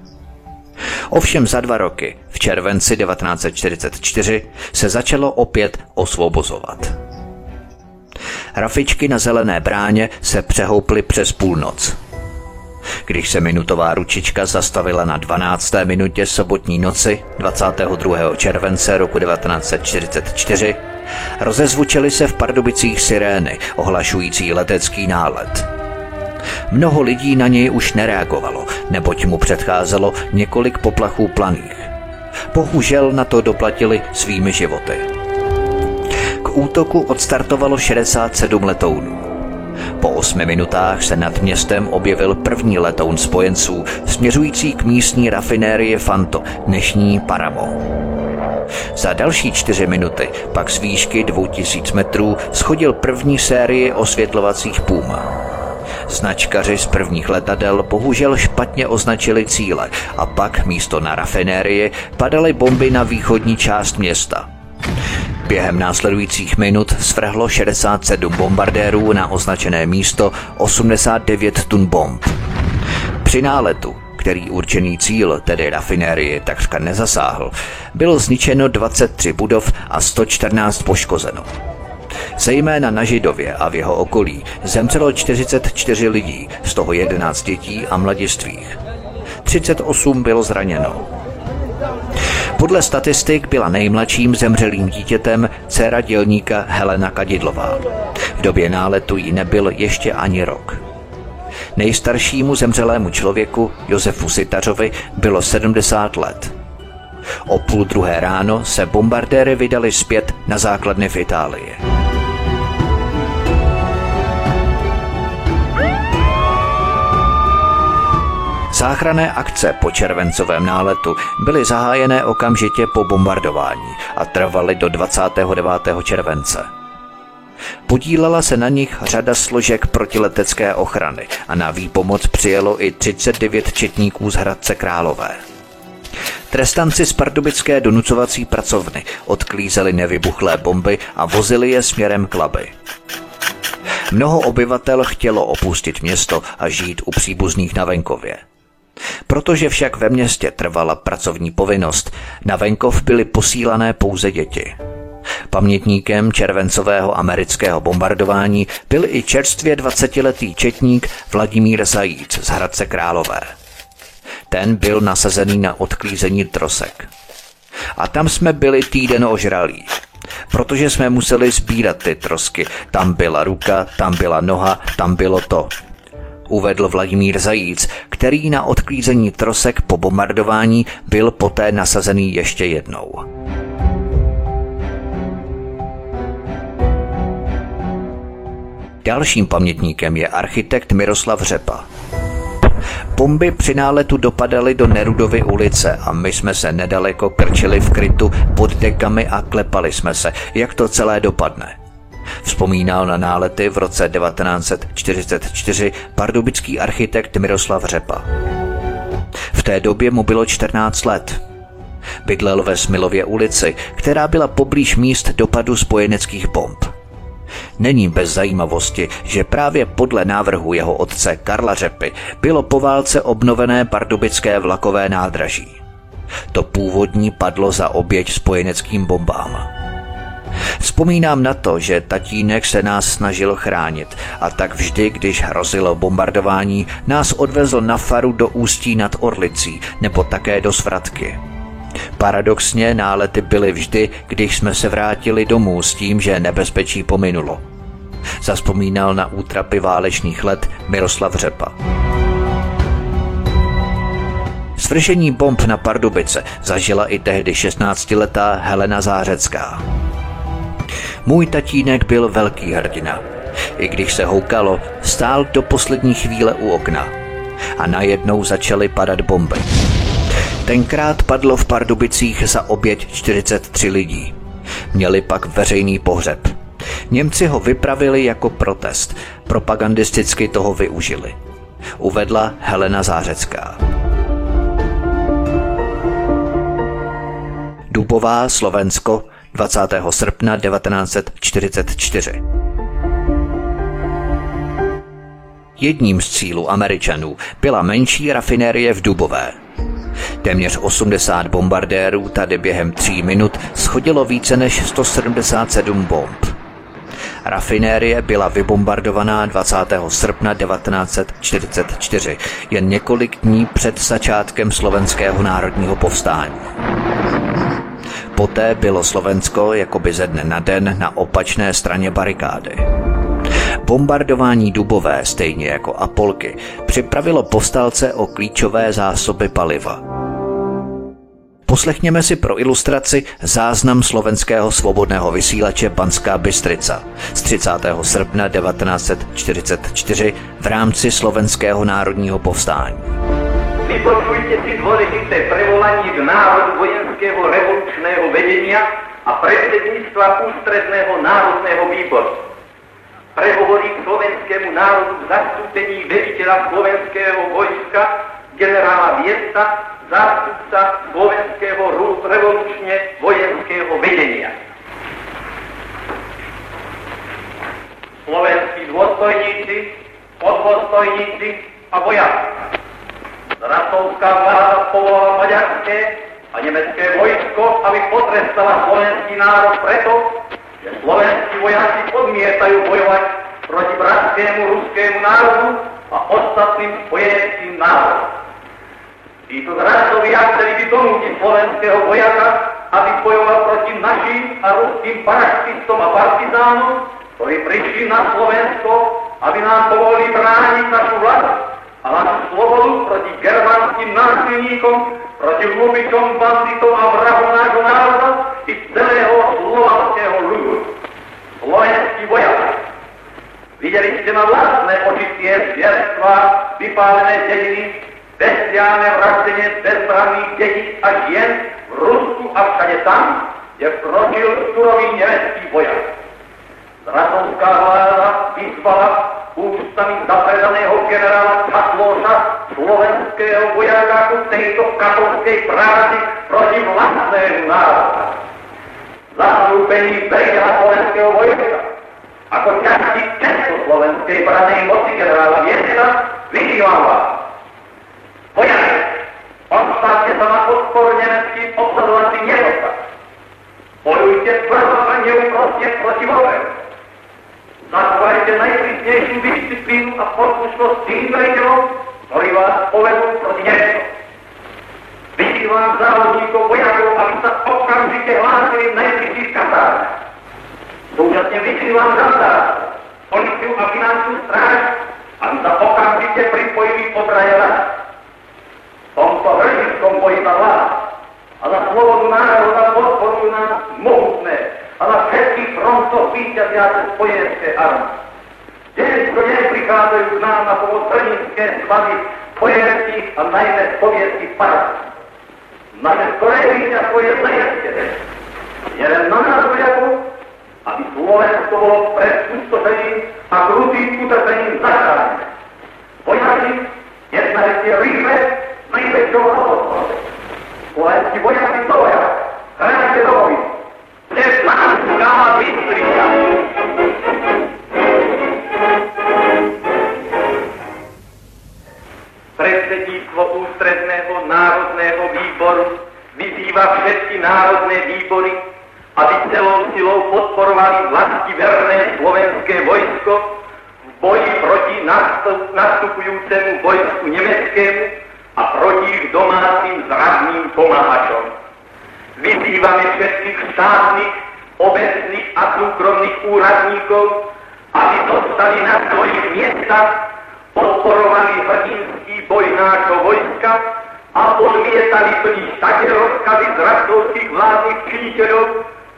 Ovšem za dva roky, v červenci 1944, se začalo opět osvobozovat. Rafičky na zelené bráně se přehouply přes půlnoc. Když se minutová ručička zastavila na 12. minutě sobotní noci 22. července roku 1944, rozezvučily se v Pardubicích sirény ohlašující letecký nálet. Mnoho lidí na něj už nereagovalo, neboť mu předcházelo několik poplachů planých. Bohužel na to doplatili svými životy. K útoku odstartovalo 67 letounů. Po osmi minutách se nad městem objevil první letoun spojenců směřující k místní rafinérie Fanto, dnešní Paramo. Za další čtyři minuty pak z výšky 2000 metrů schodil první série osvětlovacích Puma. Značkaři z prvních letadel bohužel špatně označili cíle a pak místo na rafinérie padaly bomby na východní část města. Během následujících minut svrhlo 67 bombardérů na označené místo 89 tun bomb. Při náletu který určený cíl, tedy rafinérie, takřka nezasáhl, bylo zničeno 23 budov a 114 poškozeno. Zejména na Židově a v jeho okolí zemřelo 44 lidí, z toho 11 dětí a mladistvých. 38 bylo zraněno. Podle statistik byla nejmladším zemřelým dítětem dcera dělníka Helena Kadidlová. V době náletu jí nebyl ještě ani rok. Nejstaršímu zemřelému člověku, Josefu Sitařovi, bylo 70 let. O půl druhé ráno se bombardéry vydali zpět na základny v Itálii. Záchranné akce po červencovém náletu byly zahájené okamžitě po bombardování a trvaly do 29. července. Podílela se na nich řada složek protiletecké ochrany a na výpomoc přijelo i 39 četníků z Hradce Králové. Trestanci z pardubické donucovací pracovny odklízeli nevybuchlé bomby a vozili je směrem k Laby. Mnoho obyvatel chtělo opustit město a žít u příbuzných na venkově. Protože však ve městě trvala pracovní povinnost, na venkov byly posílané pouze děti. Pamětníkem červencového amerického bombardování byl i čerstvě 20-letý četník Vladimír Zajíc z Hradce Králové. Ten byl nasazený na odklízení trosek. A tam jsme byli týden ožralí, protože jsme museli sbírat ty trosky. Tam byla ruka, tam byla noha, tam bylo to. Uvedl Vladimír Zajíc, který na odklízení trosek po bombardování byl poté nasazený ještě jednou. Dalším pamětníkem je architekt Miroslav Řepa. Bomby při náletu dopadaly do Nerudovy ulice a my jsme se nedaleko krčili v krytu pod dekami a klepali jsme se, jak to celé dopadne. Vzpomínal na nálety v roce 1944 pardubický architekt Miroslav Řepa. V té době mu bylo 14 let. Bydlel ve Smilově ulici, která byla poblíž míst dopadu spojeneckých bomb. Není bez zajímavosti, že právě podle návrhu jeho otce Karla Řepy bylo po válce obnovené pardubické vlakové nádraží. To původní padlo za oběť spojeneckým bombám. Vzpomínám na to, že tatínek se nás snažil chránit a tak vždy, když hrozilo bombardování, nás odvezl na faru do Ústí nad Orlicí nebo také do Svratky. Paradoxně nálety byly vždy, když jsme se vrátili domů s tím, že nebezpečí pominulo. Zaspomínal na útrapy válečných let Miroslav Řepa. Svržení bomb na Pardubice zažila i tehdy 16-letá Helena Zářecká. Můj tatínek byl velký hrdina. I když se houkalo, stál do poslední chvíle u okna. A najednou začaly padat bomby. Tenkrát padlo v Pardubicích za oběť 43 lidí. Měli pak veřejný pohřeb. Němci ho vypravili jako protest, propagandisticky toho využili. Uvedla Helena Zářecká. Dubová, Slovensko, 20. srpna 1944. Jedním z cílů Američanů byla menší rafinérie v Dubové. Téměř 80 bombardérů tady během tří minut schodilo více než 177 bomb. Rafinérie byla vybombardovaná 20. srpna 1944, jen několik dní před začátkem slovenského národního povstání. Poté bylo Slovensko jakoby ze dne na den na opačné straně barikády. Bombardování Dubové, stejně jako Apolky, připravilo povstalce o klíčové zásoby paliva. Poslechněme si pro ilustraci záznam slovenského svobodného vysílače Panská Bystrica z 30. srpna 1944 v rámci slovenského národního povstání. Vypočujte si dôležité prevolanie k národu vojenského revolučného vedenia a predsedníctva ústredného národného výboru. Prehovorí k slovenskému národu v zastúpení veliteľa slovenského vojska generála Viesta zástupca slovenského revolučne vojenského vedenia. Slovenskí dôstojníci, podvostojníci a vojaci. Ratovská vláda povolala maďarské a nemecké vojsko, aby potrestala slovenský národ preto, že slovenskí vojaci odmietajú bojovať proti bratskému ruskému národu a ostatným spojeneckým národom. Títo zradcovia chceli by donútiť slovenského vojaka, aby bojoval proti našim a ruským paraštistom a partizánom, ktorí prišli na Slovensko, aby nám povolili brániť našu vlast a našu slobodu proti germánským násilníkom, proti hlubičom, banditom a vrahom nášho národa i celého slovanského ľudu. Slovenský vojak. Videli ste na vlastné oči tie zvierstvá, vypálené dediny, bestiálne vraždenie bezbranných detí a žien v Rusku a všade tam, kde kročil surový nemecký vojak. Zratovská vláda vyzvala ústami zapredaného generála Čatloša slovenského vojaka ku tejto katolskej práci proti vlastnému národu. Zastúpení brigada slovenského vojska ako časti československej branej moci generála Viesna, vyzývam vás. Vojaci, postavte sa na odpor nemeckým obsadovacím jednotkám. Bojujte tvrdo a neúprostne proti vojenu. Zachovajte najprísnejšiu disciplínu a poslušnosť tým veliteľom, ktorí vás povedú proti Nemeckom. Vyzývam závodníkov vojakov, aby sa okamžite hlásili v najbližších kasárnach. Súčasne vyzývam žandárov, policiu a finančnú stráž, aby sa okamžite pripojili obrane vás. Tomto za vás a za slobodu národa podporujú nás mohutné a na všetkých frontoch víťaziace spojenské armády. Deň čo deň prichádzajú k nám na pomoc hrdinské svazy spojeneckých a najmä sovietských paradov. Naše skore víťazstvo je zajistené. Je len na nás vojakov, aby Slovensko bolo pred pustošením a krutým utrpením zachránené. Vojaci, jednajte rýchle, najväčšou robotou. Slovenskí vojaci stoja, hrajte do boji. Teslanská Bystrica. Predsedníctvo ústredného národného výboru vyzýva všetky národné výbory, aby celou silou podporovali vlasti verné slovenské vojsko v boji proti nastup, nastupujúcemu vojsku nemeckému a proti ich domácim zradným pomáhačom. Vyzývame všetkých štátnych, obecných a súkromných úradníkov, aby zostali na svojich miestach, podporovali hrdinský boj nášho vojska a odmietali plniť také rozkazy z radovských vládnych činiteľov,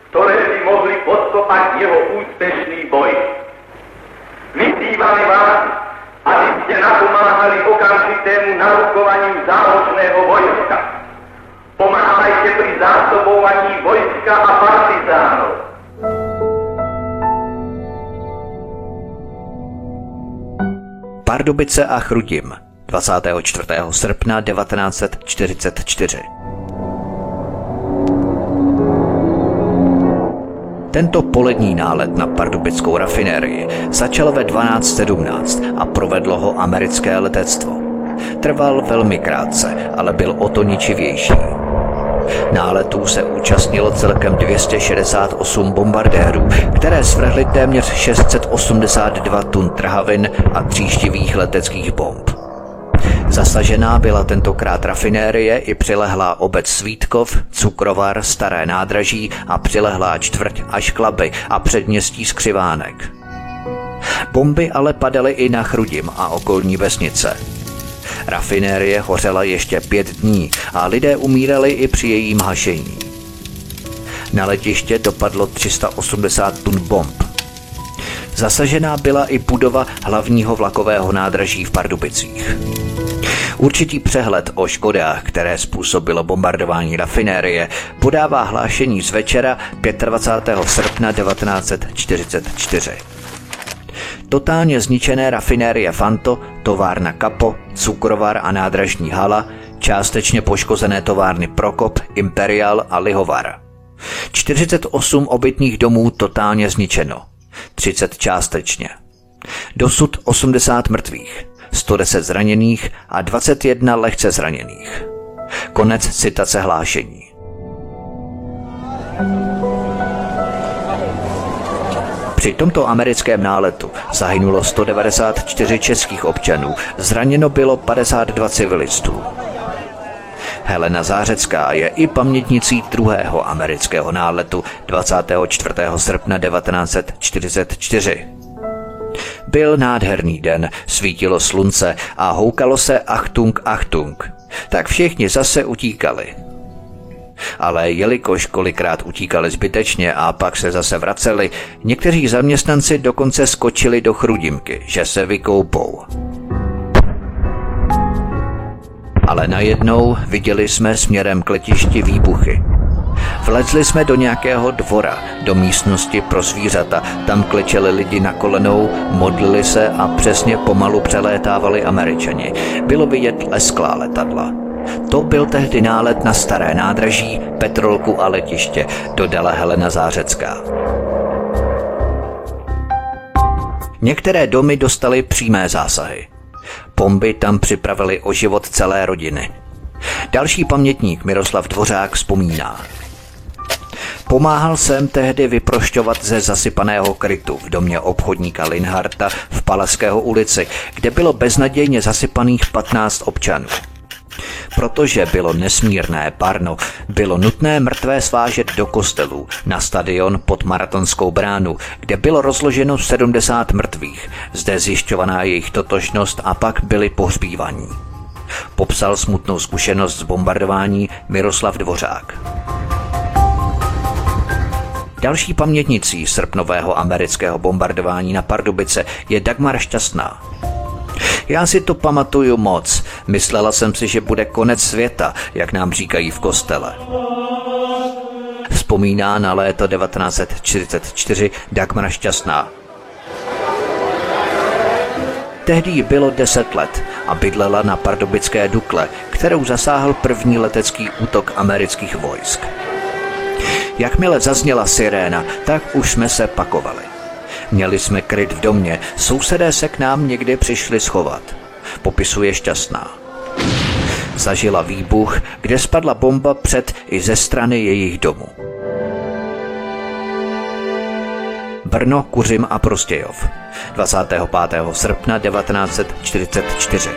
ktoré by mohli podkopať jeho úspešný boj. Vyzývame vás, aby ste napomáhali okamžitému narukovaniu záložného vojska. Pomáhajte pri zásobovaní vojska a partizánov. Pardubice a Chrudim 24. srpna 1944. Tento polední nálet na pardubickou rafinérii začal ve 12.17 a provedlo ho americké letectvo. Trval velmi krátce, ale byl o to ničivější. Náletů se účastnilo celkem 268 bombardérů, které svrhly téměř 682 tun trhavin a tříštivých leteckých bomb. Zasažená byla tentokrát rafinérie i přilehlá obec Svítkov, Cukrovar, Staré nádraží a přilehlá čtvrť až Klaby a předměstí Skřivánek. Bomby ale padaly i na Chrudim a okolní vesnice. Rafinérie hořela ještě pět dní a lidé umírali i při jejím hašení. Na letiště dopadlo 380 tun bomb. Zasažená byla i budova hlavního vlakového nádraží v Pardubicích. Určitý přehled o škodách, které způsobilo bombardování rafinérie, podává hlášení z večera 25. srpna 1944. Totálně zničené rafinérie Fanto, továrna Kapo, cukrovar a nádražní hala, částečně poškozené továrny Prokop, Imperial a Lihovar. 48 obytných domů totálně zničeno, 30 částečně. Dosud 80 mrtvých, 110 zraněných a 21 lehce zraněných. Konec citace hlášení. Při tomto americkém náletu zahynulo 194 českých občanů, zraněno bylo 52 civilistů. Helena Zářecká je i pamětnicí druhého amerického náletu 24. srpna 1944. Byl nádherný den, svítilo slunce a houkalo se Achtung Achtung. Tak všichni zase utíkali. Ale jelikož kolikrát utíkali zbytečně a pak se zase vraceli, někteří zaměstnanci dokonce skočili do chrudimky, že se vykoupou. Ale najednou viděli jsme směrem k letišti výbuchy. Vlezli jsme do nějakého dvora, do místnosti pro zvířata. Tam klečeli lidi na kolenou, modlili se a přesně pomalu přelétávali američani. Bylo vidět lesklá letadla. To byl tehdy nálet na staré nádraží, petrolku a letiště, dodala Helena Zářecká. Některé domy dostaly přímé zásahy. Bomby tam připravili o život celé rodiny. Další pamětník Miroslav Dvořák vzpomíná. Pomáhal jsem tehdy vyprošťovat ze zasypaného krytu v domě obchodníka Linharta v Palaského ulici, kde bylo beznadějně zasypaných 15 občanů. Protože bylo nesmírné parno, bylo nutné mrtvé svážet do kostelů, na stadion pod maratonskou bránu, kde bylo rozloženo 70 mrtvých, zde zjišťovaná jejich totožnost a pak byli pohřbívaní. Popsal smutnou zkušenost z bombardování Miroslav Dvořák. Další pamětnicí srpnového amerického bombardování na Pardubice je Dagmar Šťastná. Já si to pamatuju moc. Myslela jsem si, že bude konec světa, jak nám říkají v kostele. Vzpomíná na léto 1944 Dagmar Šťastná. Tehdy jí bylo 10 let a bydlela na pardubické Dukle, kterou zasáhl první letecký útok amerických vojsk. Jakmile zazněla siréna, tak už jsme se pakovali. Měli jsme kryt v domě, sousedé se k nám někdy přišli schovat. Popisuje šťastná. Zažila výbuch, kde spadla bomba před i ze strany jejich domu. Brno, Kuřim a Prostějov. 25. srpna 1944.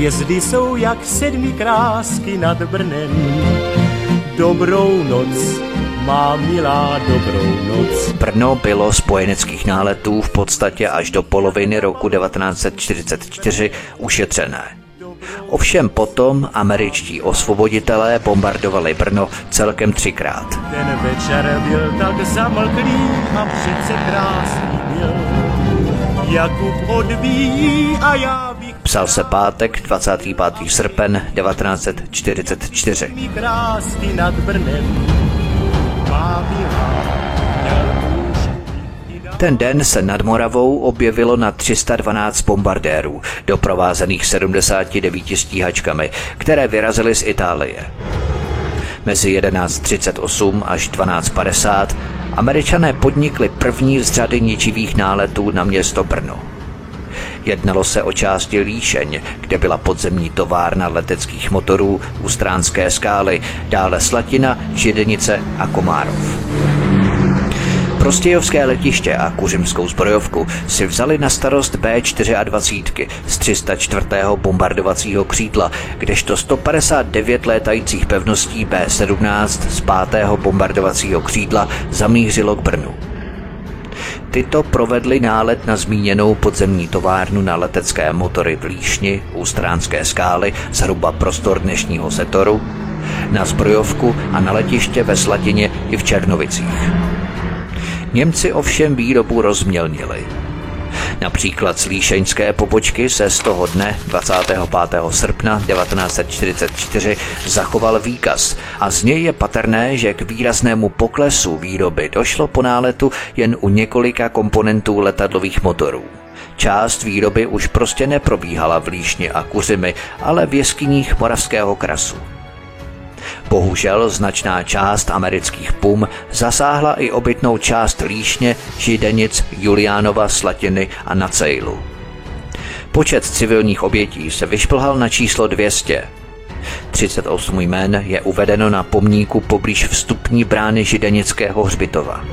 Hvězdy jsou jak sedmi krásky nad Brnem. Dobrou noc, má milá dobrou noc. Brno bylo spojeneckých náletů v podstatě až do poloviny roku 1944 ušetřené. Ovšem potom američtí osvoboditelé bombardovali Brno celkem třikrát. Ten večer byl tak zamlklý a přece krásný byl. Jakub odvíjí a já bych Psal se pátek 25. srpen 1944. mi krásky nad Brnem. Má milá, měl muž ti dát. Ten den se nad Moravou objevilo na 312 bombardérů, doprovázených 79 stíhačkami, které vyrazily z Itálie. Mezi 11.38 až 12.50 američané podnikli první z řady ničivých náletů na město Brno. Jednalo se o části Líšeň, kde byla podzemní továrna leteckých motorů u Stránské skály, dále Slatina, Židenice a Komárov. Prostějovské letiště a kuřimskou zbrojovku si vzali na starost B-24 z 304. bombardovacího křídla, kdežto 159 létajících pevností B-17 z 5. bombardovacího křídla zamířilo k Brnu. Tyto provedly nálet na zmíněnou podzemní továrnu na letecké motory v Líšni u Stránské skály, zhruba prostor dnešního Setoru, na zbrojovku a na letiště ve Slatině i v Černovicích. Němci ovšem výrobu rozmělnili. Například z líšeňské pobočky se z toho dne 25. srpna 1944 zachoval výkaz a z něj je patrné, že k výraznému poklesu výroby došlo po náletu jen u několika komponentů letadlových motorů. Část výroby už prostě neprobíhala v Líšni a Kuřimi, ale v jeskyních Moravského krasu. Bohužel značná část amerických pum zasáhla i obytnou část Líšně, Židenic, Juliánova, Slatiny a Nacejlu. Počet civilních obětí se vyšplhal na číslo 200. 38 jmén je uvedeno na pomníku poblíž vstupní brány Židenického hřbitova.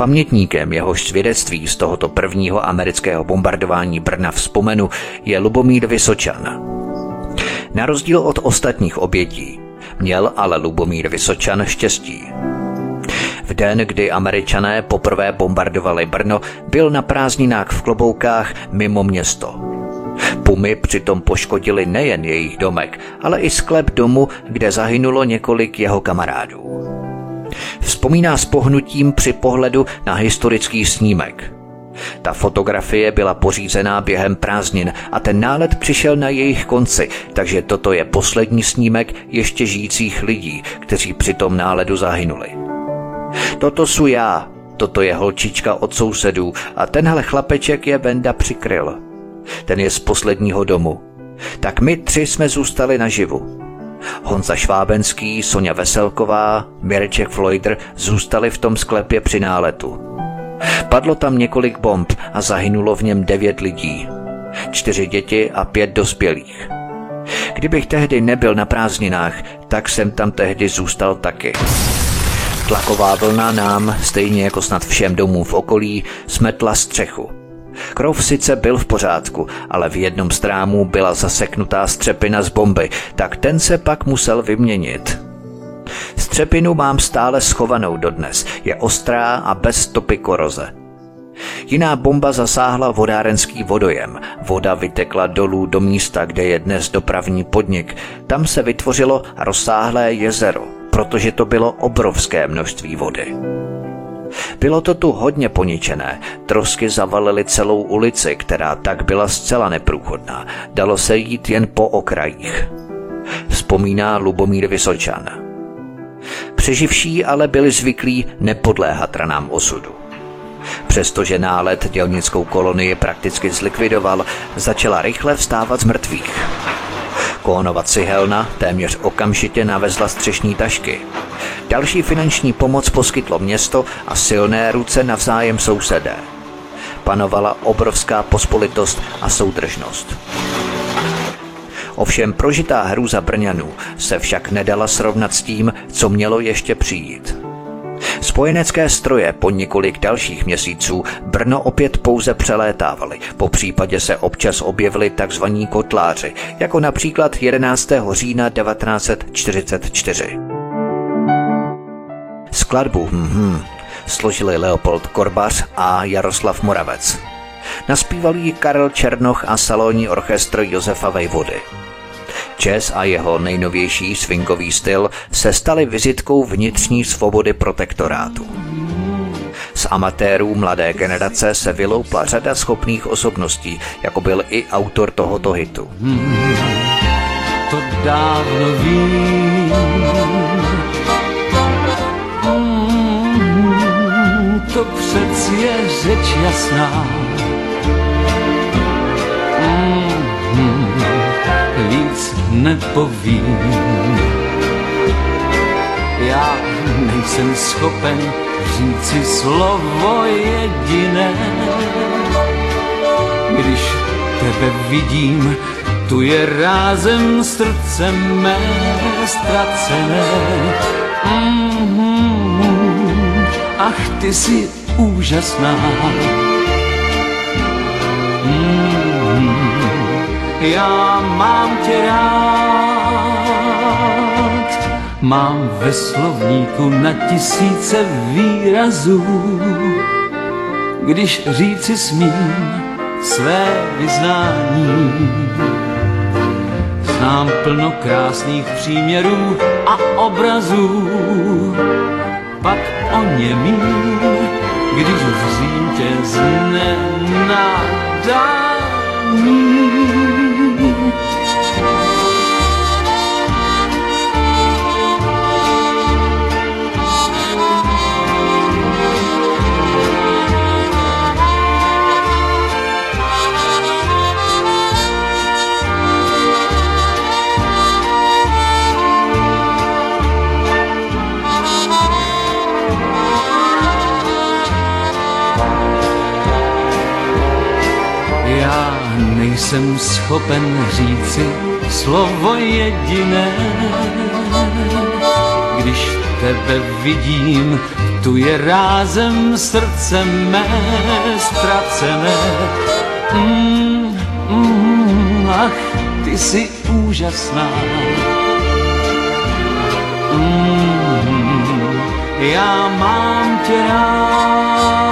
Pamětníkem jehož svědectví z tohoto prvního amerického bombardování Brna vzpomenu je Lubomír Vysočan. Na rozdíl od ostatních obětí měl ale Lubomír Vysočan štěstí. V den, kdy američané poprvé bombardovali Brno, byl na prázdninách v kloboukách mimo město. Pumy přitom poškodili nejen jejich domek, ale i sklep domu, kde zahynulo několik jeho kamarádů. Vzpomíná s pohnutím při pohledu na historický snímek. Ta fotografie byla pořízená během prázdnin a ten nálet přišel na jejich konci, takže toto je poslední snímek ještě žijících lidí, kteří při tom náledu zahynuli. Toto jsou já, toto je holčička od sousedů a tenhle chlapeček je Venda přikryl. Ten je z posledního domu, Tak my tři jsme zůstali naživu. Honza Švábenský, Sonja Veselková, Mireček Floyder zůstali v tom sklepě při náletu. Padlo tam několik bomb a zahynulo v něm devět lidí. Čtyři děti a pět dospělých. Kdybych tehdy nebyl na prázdninách, tak jsem tam tehdy zůstal taky. Tlaková vlna nám, stejně jako snad všem domům v okolí, smetla střechu. Krov sice byl v pořádku, ale v jednom strámu byla zaseknutá střepina z bomby, tak ten se pak musel vyměnit. Střepinu mám stále schovanou dodnes, je ostrá a bez stopy koroze. Jiná bomba zasáhla vodárenský vodojem. Voda vytekla dolů do místa, kde je dnes dopravní podnik. Tam se vytvořilo rozsáhlé jezero, protože to bylo obrovské množství vody. Bylo to tu hodně poničené, trosky zavalily celou ulici, která tak byla zcela neprůchodná. Dalo se jít jen po okrajích. Vzpomíná Lubomír Vysočan. Přeživší ale byli zvyklí nepodléhat ranám osudu. Přestože nálet dělnickou kolonii prakticky zlikvidoval, začala rychle vstávat z mrtvých. Kónova cihelna téměř okamžitě navezla střešní tašky. Další finanční pomoc poskytlo město a silné ruce navzájem sousedé. Panovala obrovská pospolitost a soudržnost. Ovšem prožitá hrůza Brňanů se však nedala srovnat s tím, co mělo ještě přijít. Spojenecké stroje po několik dalších měsíců Brno opět pouze přelétávaly, po případě se občas objevili tzv. kotláři, jako například 11. října 1944. Skladbu hm, složili Leopold Korbař a Jaroslav Moravec. Naspívali ji Karel Černoch a salonní orchestr Josefa Vejvody. Jazz a jeho nejnovější swingový styl se staly vizitkou vnitřní svobody protektorátu. Z amatérů mladé generace se vyloupla řada schopných osobností, jako byl i autor tohoto hitu. To dávno vím. Hmm, to přeci je řeč jasná nepovím. Já nejsem schopen říci slovo jediné. Když tebe vidím, tu je rázem srdce mé ztracené. Mm-hmm. Ach, ty jsi úžasná. Mm-hmm já mám tě rád. Mám ve slovníku na tisíce výrazů, když říci smím své vyznání. Znám plno krásných příměrů a obrazů, pak o němím, když vzím tě z nejsem schopen říci slovo jediné. Když tebe vidím, tu je rázem srdce mé ztracené. Mm, mm, ach, ty jsi úžasná. Mm, já mám tě rád.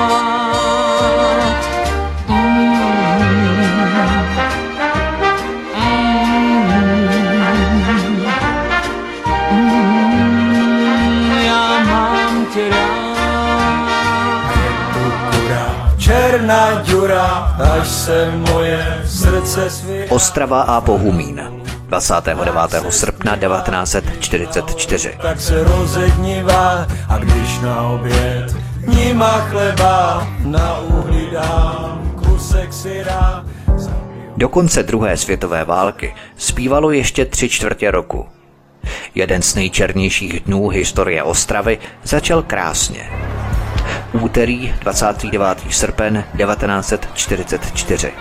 Až se moje srdce svě... Ostrava a Bohumín. 29. srpna 1944. Tak se rozednívá a když na oběd nima chleba na uhlí dám kusek syra, Do konce druhé světové války zpívalo ještě tři čtvrtě roku. Jeden z nejčernějších dnů historie Ostravy začal krásně. Úterý 29. srpen 1944.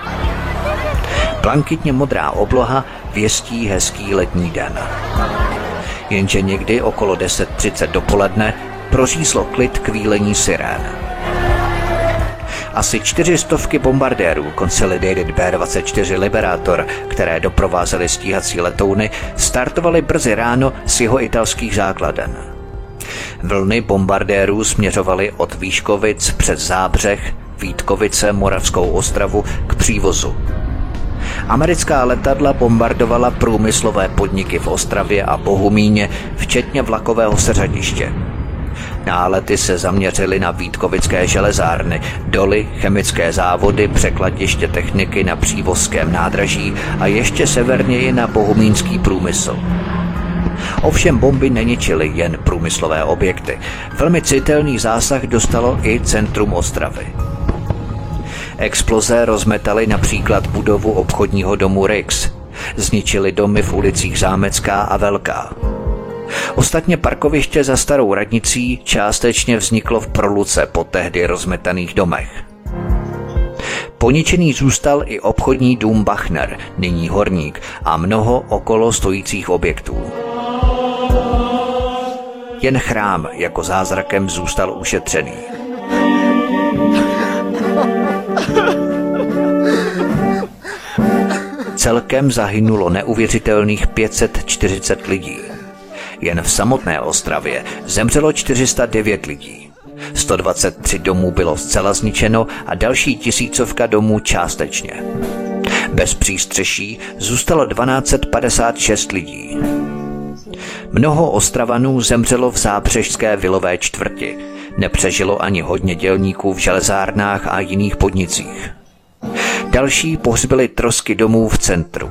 Blankitně modrá obloha věstí hezký letní den. Jenže někdy okolo 10.30 dopoledne prořízlo klid k výlení sirén. Asi čtyřistovky bombardérů Consolidated B-24 Liberator, které doprovázely stíhací letouny, startovaly brzy ráno z jeho italských základen. Vlny bombardérů směřovaly od Výškovic přes Zábřeh, Vítkovice, Moravskou ostravu k přívozu. Americká letadla bombardovala průmyslové podniky v Ostravě a Bohumíně, včetně vlakového seřadiště. Nálety se zaměřily na Vítkovické železárny, doly, chemické závody, překladiště techniky na přívozském nádraží a ještě severněji na bohumínský průmysl. Ovšem bomby neničily jen průmyslové objekty. Velmi citelný zásah dostalo i centrum Ostravy. Exploze rozmetaly například budovu obchodního domu Rix. Zničili domy v ulicích Zámecká a Velká. Ostatně parkoviště za starou radnicí částečně vzniklo v proluce po tehdy rozmetaných domech. Poničený zůstal i obchodní dům Bachner, nyní horník, a mnoho okolo stojících objektů. Jen chrám jako zázrakem zůstal ušetřený. Celkem zahynulo neuvěřitelných 540 lidí. Jen v samotné Ostravě zemřelo 409 lidí. 123 domů bylo zcela zničeno a další tisícovka domů částečně. Bez přístřeší zůstalo 1256 lidí. Mnoho Ostravanů zemřelo v zábřežské vilové čtvrti. Nepřežilo ani hodně dělníků v železárnách a jiných podnicích. Další pohřbili trosky domů v centru.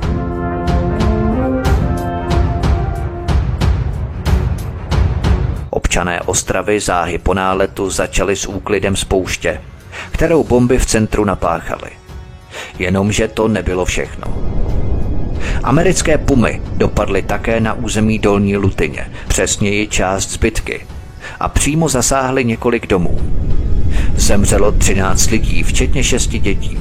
Občané Ostravy záhy po náletu začali s úklidem spouště, kterou bomby v centru napáchaly. Jenomže to nebylo všechno. Americké pumy dopadly také na území Dolní Lutyně, přesněji část zbytky, a přímo zasáhly několik domů. Zemřelo 13 lidí, včetně šesti dětí.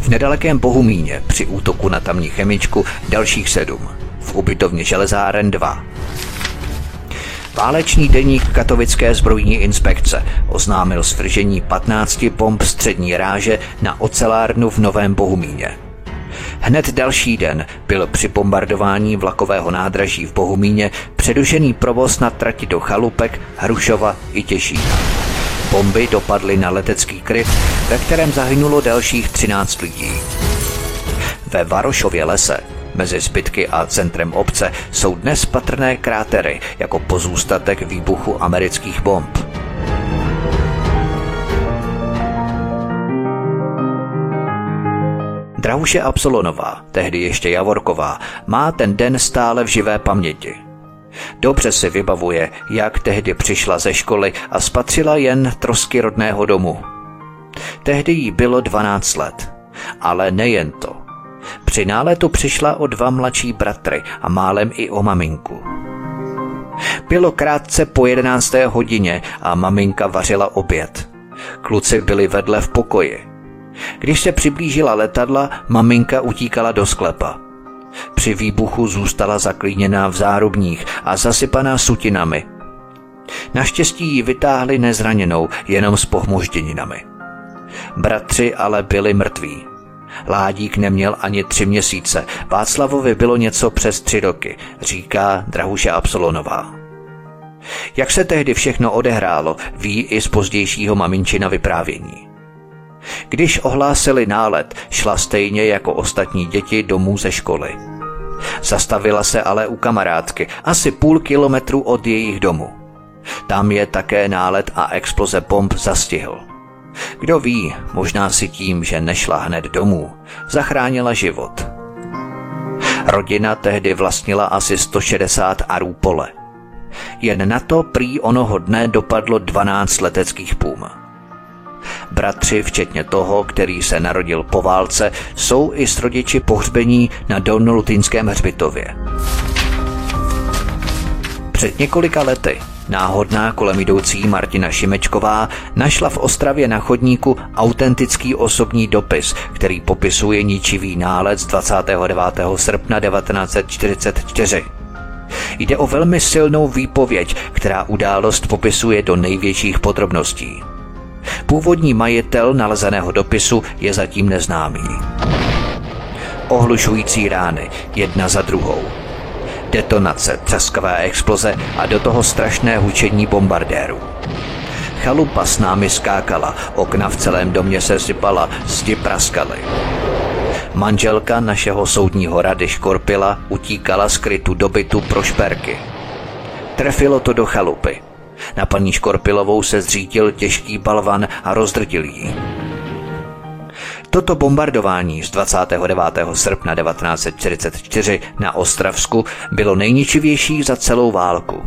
V nedalekém Bohumíně při útoku na tamní chemičku dalších sedm. V ubytovně železáren dva. Válečný deník Katovické zbrojní inspekce oznámil svržení 15 bomb střední ráže na ocelárnu v Novém Bohumíně. Hned další den byl při bombardování vlakového nádraží v Bohumíně předušený provoz na trati do Chalupek, Hrušova i Těšína. Bomby dopadly na letecký kryt, ve kterém zahynulo dalších 13 lidí. Ve Varošově lese Mezi zbytky a centrem obce jsou dnes patrné krátery jako pozůstatek výbuchu amerických bomb. Drahuše Absolonová, tehdy ještě Javorková, má ten den stále v živé paměti. Dobře si vybavuje, jak tehdy přišla ze školy a spatřila jen trosky rodného domu. Tehdy jí bylo 12 let. Ale nejen to. Při náletu přišla o dva mladší bratry a málem i o maminku. Bylo krátce po jedenácté hodině a maminka vařila oběd. Kluci byli vedle v pokoji. Když se přiblížila letadla, maminka utíkala do sklepa. Při výbuchu zůstala zaklíněná v zárubních a zasypaná sutinami. Naštěstí ji vytáhli nezraněnou, jenom s pohmožděninami. Bratři ale byli mrtví. Ládík neměl ani tři měsíce, Václavovi bylo něco přes tři roky, říká Drahuše Absolonová. Jak se tehdy všechno odehrálo, ví i z pozdějšího maminčina vyprávění. Když ohlásili nálet, šla stejně jako ostatní děti domů ze školy. Zastavila se ale u kamarádky, asi půl kilometru od jejich domu. Tam je také nálet a exploze bomb zastihl. Kdo ví, možná si tím, že nešla hned domů, zachránila život. Rodina tehdy vlastnila asi 160 arů pole. Jen na to prý onoho dne dopadlo 12 leteckých pům. Bratři, včetně toho, který se narodil po válce, jsou i s rodiči pohřbení na Dolnolutínském hřbitově. Před několika lety náhodná kolem jdoucí Martina Šimečková našla v Ostravě na chodníku autentický osobní dopis, který popisuje ničivý nález 29. srpna 1944. Jde o velmi silnou výpověď, která událost popisuje do největších podrobností. Původní majitel nalezeného dopisu je zatím neznámý. Ohlušující rány, jedna za druhou. Detonace, třaskavé exploze a do toho strašné hučení bombardérů. Chalupa s námi skákala, okna v celém domě se sypala, zdi praskaly. Manželka našeho soudního rady Škorpila utíkala z krytu dobytu pro šperky. Trefilo to do chalupy. Na paní Škorpilovou se zřítil těžký balvan a rozdrtil ji. Toto bombardování z 29. srpna 1944 na Ostravsku bylo nejničivější za celou válku.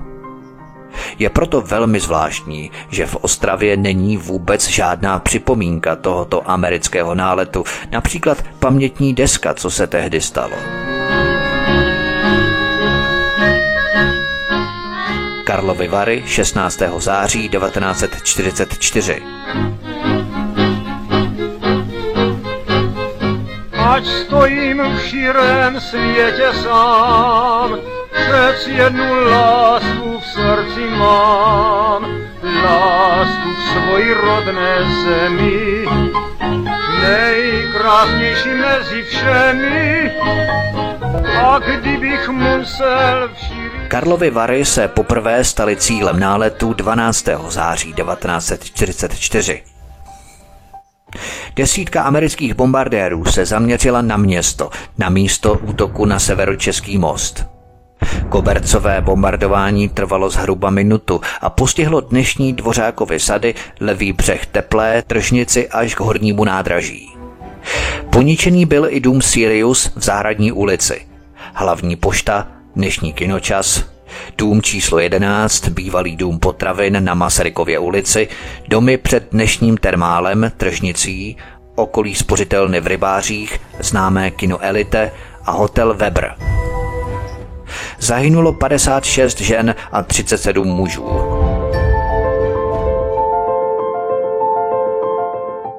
Je proto velmi zvláštní, že v Ostravě není vůbec žádná připomínka tohoto amerického náletu, například pamětní deska, co se tehdy stalo. Karlovy Vary 16. září 1944 Ať stojím v širém světě sám, přec jednu lásku v srdci mám, lásku k svoji rodné zemi, nejkrásnější mezi všemi. A kdybych musel v širém Karlovy Vary se poprvé staly cílem náletu 12. září 1944. Desítka amerických bombardérů se zaměřila na město, na místo útoku na severočeský most. Kobercové bombardování trvalo zhruba minutu a postihlo dnešní dvořákovy sady, levý břeh Teplé, tržnici až k hornímu nádraží. Poničený byl i dům Sirius v Zahradní ulici, hlavní pošta, dnešní kinočas, dům číslo 11, bývalý dům potravin na Masarykově ulici, domy před dnešním termálem, tržnicí, okolí spořitelny v rybářích, známé kino Elite a hotel Weber. Zahynulo 56 žen a 37 mužů.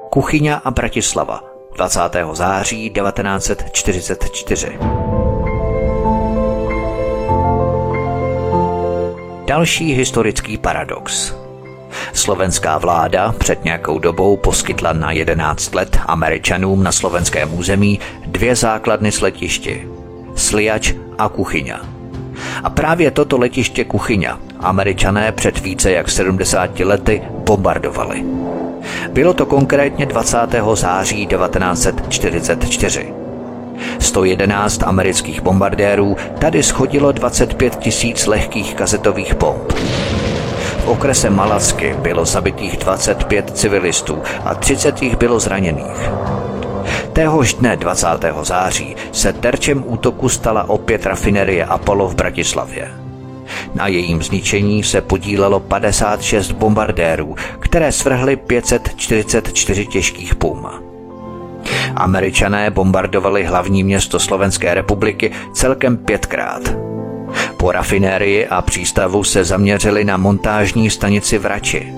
Kuchyňa a Bratislava 20. září 1944. Další historický paradox. Slovenská vláda před nějakou dobou poskytla na 11 let Američanům na slovenském území dvě základny s letišti. Sliač a Kuchyňa. A právě toto letiště Kuchyňa Američané před více jak 70 lety bombardovali. Bylo to konkrétně 20. září 1944. 111 amerických bombardérů tady schodilo 25 tisíc lehkých kazetových bomb. V okrese Malacky bylo zabitých 25 civilistů a 30 jich bylo zraněných. Téhož dne 20. září se terčem útoku stala opět rafinerie Apollo v Bratislavě. Na jejím zničení se podílelo 56 bombardérů, které svrhly 544 těžkých pum. Američané bombardovali hlavní město Slovenské republiky celkem pětkrát. Po rafinérii a přístavu se zaměřili na montážní stanici v Rači.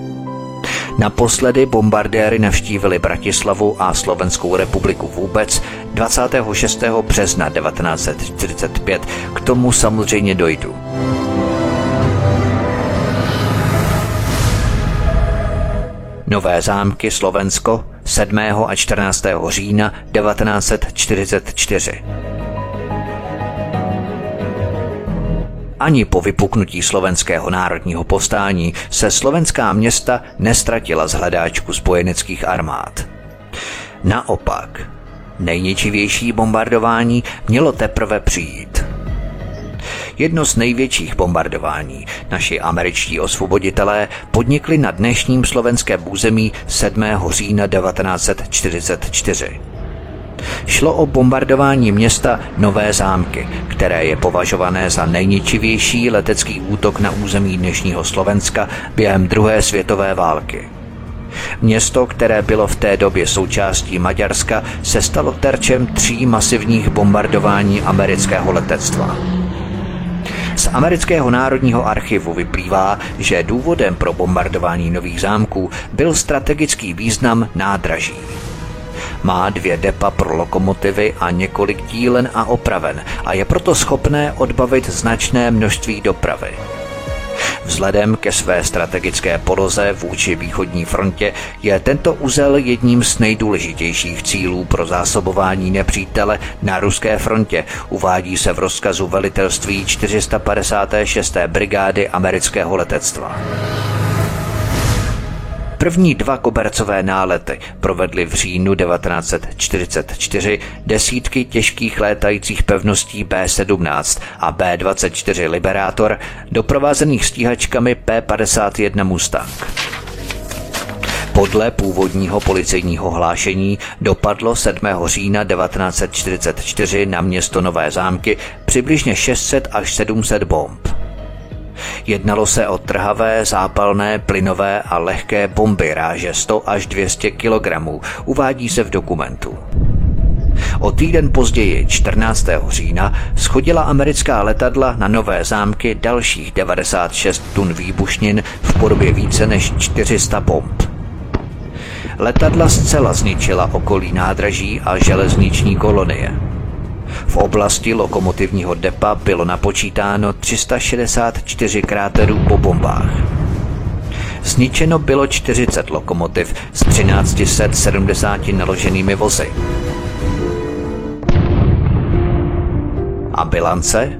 Naposledy bombardéry navštívili Bratislavu a Slovenskou republiku vůbec 26. března 1945. K tomu samozřejmě dojdu. Nové zámky Slovensko 7. a 14. října 1944. Ani po vypuknutí slovenského národního povstání se slovenská města nestratila z hledáčku spojeneckých armád. Naopak, nejničivější bombardování mělo teprve přijít. Jedno z největších bombardování naši američtí osvoboditelé podnikli na dnešním slovenském území 7. října 1944. Šlo o bombardování města Nové zámky, které je považované za nejničivější letecký útok na území dnešního Slovenska během druhé světové války. Město, které bylo v té době součástí Maďarska, se stalo terčem tří masivních bombardování amerického letectva. Amerického národního archivu vyplývá, že důvodem pro bombardování nových zámků byl strategický význam nádraží. Má dvě depa pro lokomotivy a několik dílen a opraven a je proto schopné odbavit značné množství dopravy. Vzhledem ke své strategické poloze vůči východní frontě je tento uzel jedním z nejdůležitějších cílů pro zásobování nepřítele na ruské frontě, uvádí se v rozkazu velitelství 456. brigády amerického letectva. První dva kobercové nálety provedly v říjnu 1944 desítky těžkých létajících pevností B-17 a B-24 Liberátor doprovázených stíhačkami P-51 Mustang. Podle původního policejního hlášení dopadlo 7. října 1944 na město Nové zámky přibližně 600 až 700 bomb. Jednalo se o trhavé, zápalné, plynové a lehké bomby ráže 100 až 200 kg, uvádí se v dokumentu. O týden později, 14. října, schodila americká letadla na nové zámky dalších 96 tun výbušnin v podobě více než 400 bomb. Letadla zcela zničila okolí nádraží a železniční kolonie. V oblasti lokomotivního depa bylo napočítáno 364 kráterů po bombách. Zničeno bylo 40 lokomotiv s 1370 naloženými vozy. A bilance?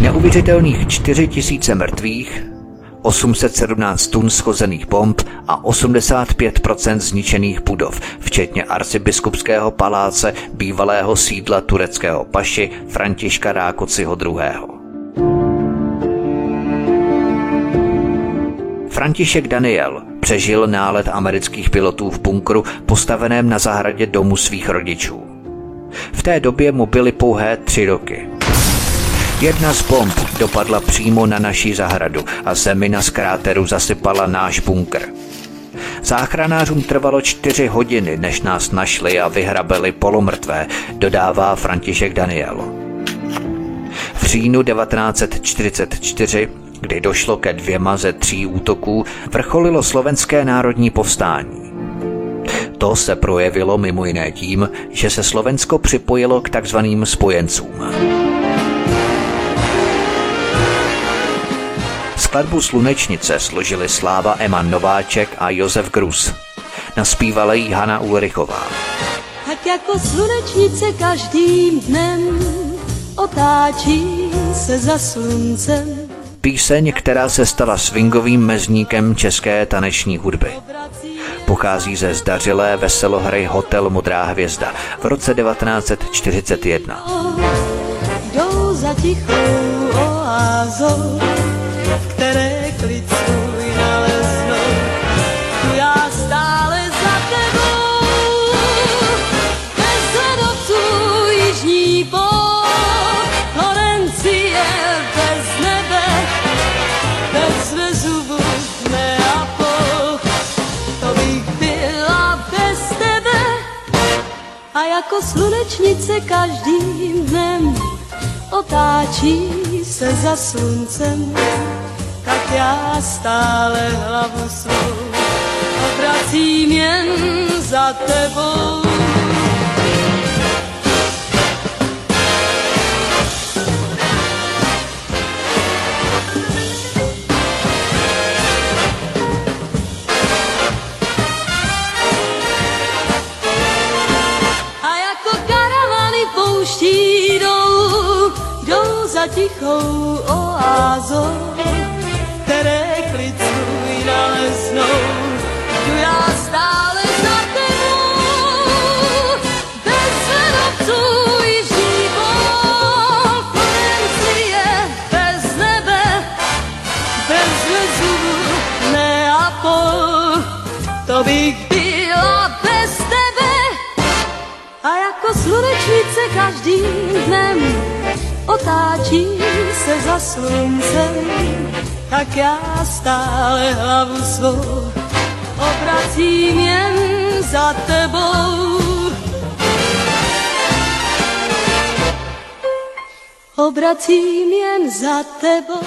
Neuvěřitelných 4000 mrtvých, 817 tun schozených bomb a 85% zničených budov, včetně arcibiskupského paláce, bývalého sídla tureckého paši Františka Rákociho II. František Daniel přežil nálet amerických pilotů v bunkru postaveném na zahradě domu svých rodičů. V té době mu byly pouhé tři roky. Jedna z bomb dopadla přímo na naší zahradu a zemina z kráteru zasypala náš bunkr. Záchranářům trvalo čtyři hodiny, než nás našli a vyhrabili polomrtvé, dodává František Daniel. V říjnu 1944, kdy došlo ke dvěma ze tří útoků, vrcholilo slovenské národní povstání. To se projevilo mimo jiné tím, že se Slovensko připojilo k takzvaným spojencům. Skladbu Slunečnice složili Sláva Eman Nováček a Josef Grus. Naspívala jí Hana Ulrichová. Tak jako slunečnice každým dnem otáčí se za sluncem. Píseň, která se stala swingovým mezníkem české taneční hudby. Pochází ze zdařilé veselohry Hotel Modrá hvězda v roce 1941. Jdou za tichou oázou které klid svůj naleznou. Tu já stále za tebou, bez ledovců jižní pol, Florencie bez nebe, bez vezuvu Neapol. To bych byla bez tebe. A jako slunečnice každým dnem otáčí se za sluncem tak já stále hlavu svou obracím jen za tebou. Otáčí se za sluncem tak já stále hlavu svou obracím jen za tebou. Obracím jen za tebou.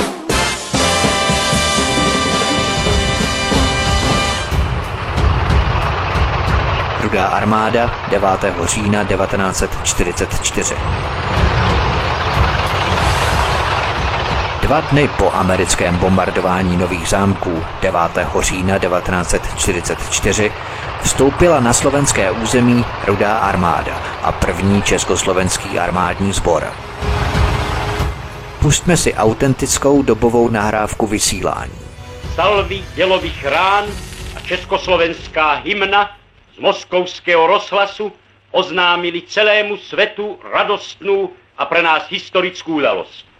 Rudá armáda 9. října 1944. Dva dny po americkém bombardování nových zámků 9. října 1944 vstoupila na slovenské území Rudá armáda a první československý armádní sbor. Pustme si autentickou dobovou nahrávku vysílání. Salvy dělových rán a československá hymna z moskovského rozhlasu oznámili celému svetu radostnou a pre nás historickú udalosť.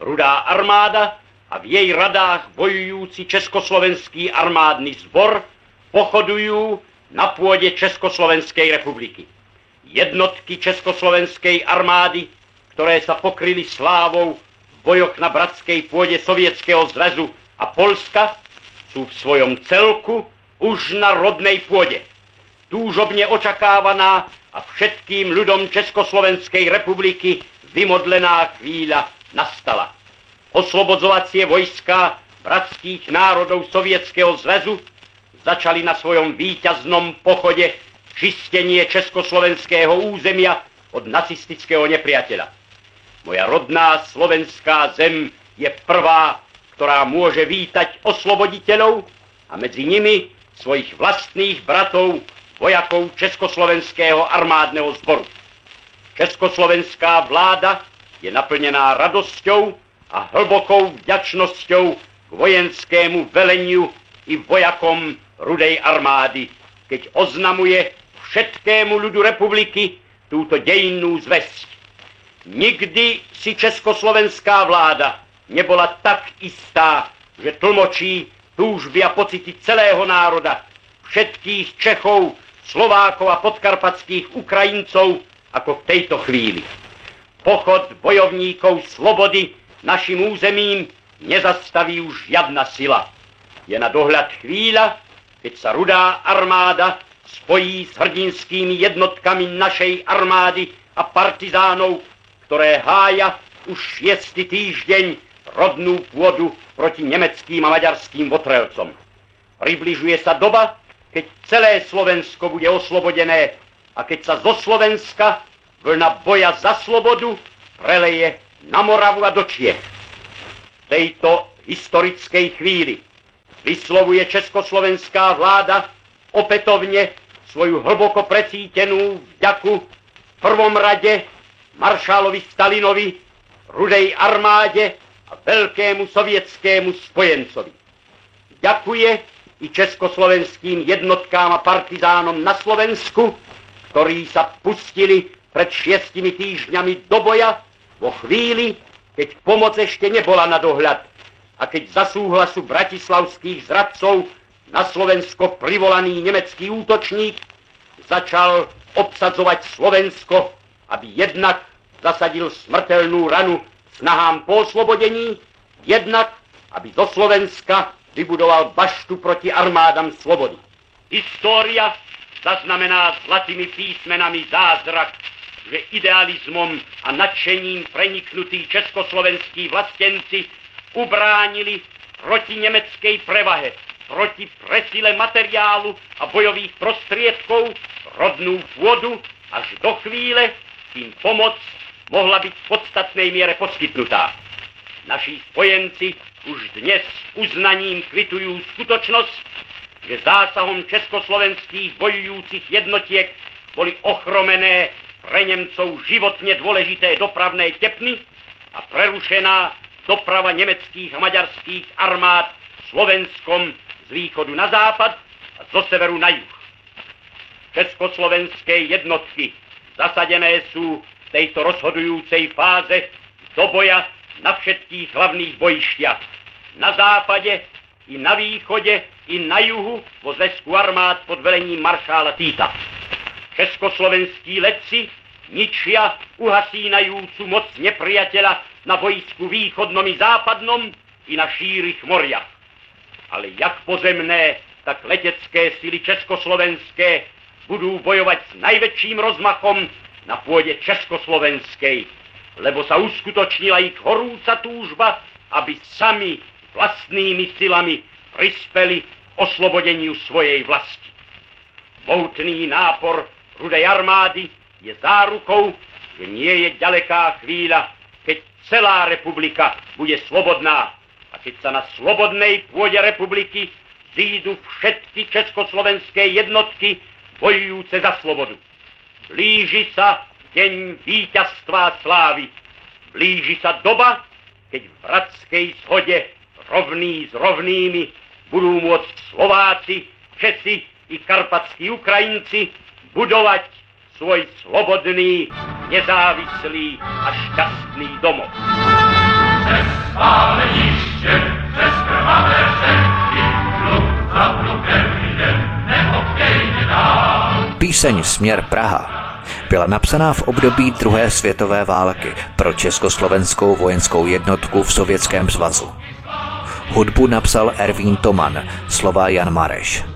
Rudá armáda a v jej radách bojující Československý armádny zbor pochodujú na pôde Československej republiky. Jednotky Československej armády, ktoré sa pokryli slávou v bojoch na bratskej pôde Sovietskeho zväzu a Polska, sú v svojom celku už na rodnej pôde túžobne očakávaná a všetkým ľudom Československej republiky vymodlená chvíľa nastala. Oslobodzovacie vojska bratských národov Sovietskeho zväzu začali na svojom víťaznom pochode čistenie československého územia od nacistického nepriateľa. Moja rodná slovenská zem je prvá, ktorá môže vítať osloboditeľov a medzi nimi svojich vlastných bratov vojakov Československého armádneho zboru. Československá vláda je naplnená radosťou a hlbokou vďačnosťou k vojenskému veleniu i vojakom Rudej armády, keď oznamuje všetkému ľudu republiky túto dejinnú zväzť. Nikdy si československá vláda nebola tak istá, že tlmočí túžby a pocity celého národa, všetkých Čechov, Slovákov a podkarpatských Ukrajincov ako v tejto chvíli. Pochod bojovníkov slobody našim územím nezastaví už žiadna sila. Je na dohľad chvíľa, keď sa rudá armáda spojí s hrdinskými jednotkami našej armády a partizánov, ktoré hája už šiestý týždeň rodnú pôdu proti nemeckým a maďarským votrelcom. Približuje sa doba, keď celé Slovensko bude oslobodené a keď sa zo Slovenska vlna boja za slobodu preleje na Moravu a do Čiech. V tejto historickej chvíli vyslovuje československá vláda opätovne svoju hlboko precítenú vďaku v prvom rade maršálovi Stalinovi, rudej armáde a veľkému sovietskému spojencovi. Ďakuje i československým jednotkám a partizánom na Slovensku, ktorí sa pustili pred šiestimi týždňami do boja vo chvíli, keď pomoc ešte nebola na dohľad a keď za súhlasu bratislavských zradcov na Slovensko privolaný nemecký útočník začal obsadzovať Slovensko, aby jednak zasadil smrteľnú ranu snahám po oslobodení, jednak aby zo Slovenska vybudoval baštu proti armádam slobody. História zaznamená zlatými písmenami zázrak, že idealizmom a nadšením preniknutí československí vlastenci ubránili proti nemeckej prevahe, proti presile materiálu a bojových prostriedkov rodnú pôdu až do chvíle, kým pomoc mohla byť v podstatnej miere poskytnutá. Naši spojenci už dnes uznaním kvitujú skutočnosť, že zásahom československých bojujúcich jednotiek boli ochromené pre Nemcov životne dôležité dopravné tepny a prerušená doprava nemeckých a maďarských armád Slovenskom z východu na západ a zo severu na juh. Československé jednotky zasadené sú v tejto rozhodujúcej fáze do boja na všetkých hlavných bojišťach. Na západe i na východe i na juhu vo zväzku armád pod velením maršála Týta. Československí letci ničia uhasínajúcu moc nepriateľa na bojsku východnom i západnom i na šírych moriach. Ale jak pozemné, tak letecké síly československé budou bojovat s najväčším rozmachom na pôde Československej, lebo sa uskutočnila ich horúca túžba, aby sami vlastnými silami prispeli oslobodeniu svojej vlasti. Moutný nápor rudej armády je zárukou, že nie je ďaleká chvíľa, keď celá republika bude slobodná a keď sa na slobodnej pôde republiky zídu všetky československé jednotky bojujúce za slobodu. Blíži sa deň víťazstva a slávy. Blíži sa doba, keď v bratskej shode rovný s rovnými budú môcť Slováci, Česi i karpatskí Ukrajinci budovať svoj slobodný, nezávislý a šťastný domov. Přes spáleniště, přes krvavé řeky, pluk za plukem jdem, neopkejně dál. Píseň Směr Praha byla napsaná v období druhé světové války pro československou vojenskou jednotku v Sovětském svazu. Hudbu napsal Ervín Toman, slova Jan Mareš.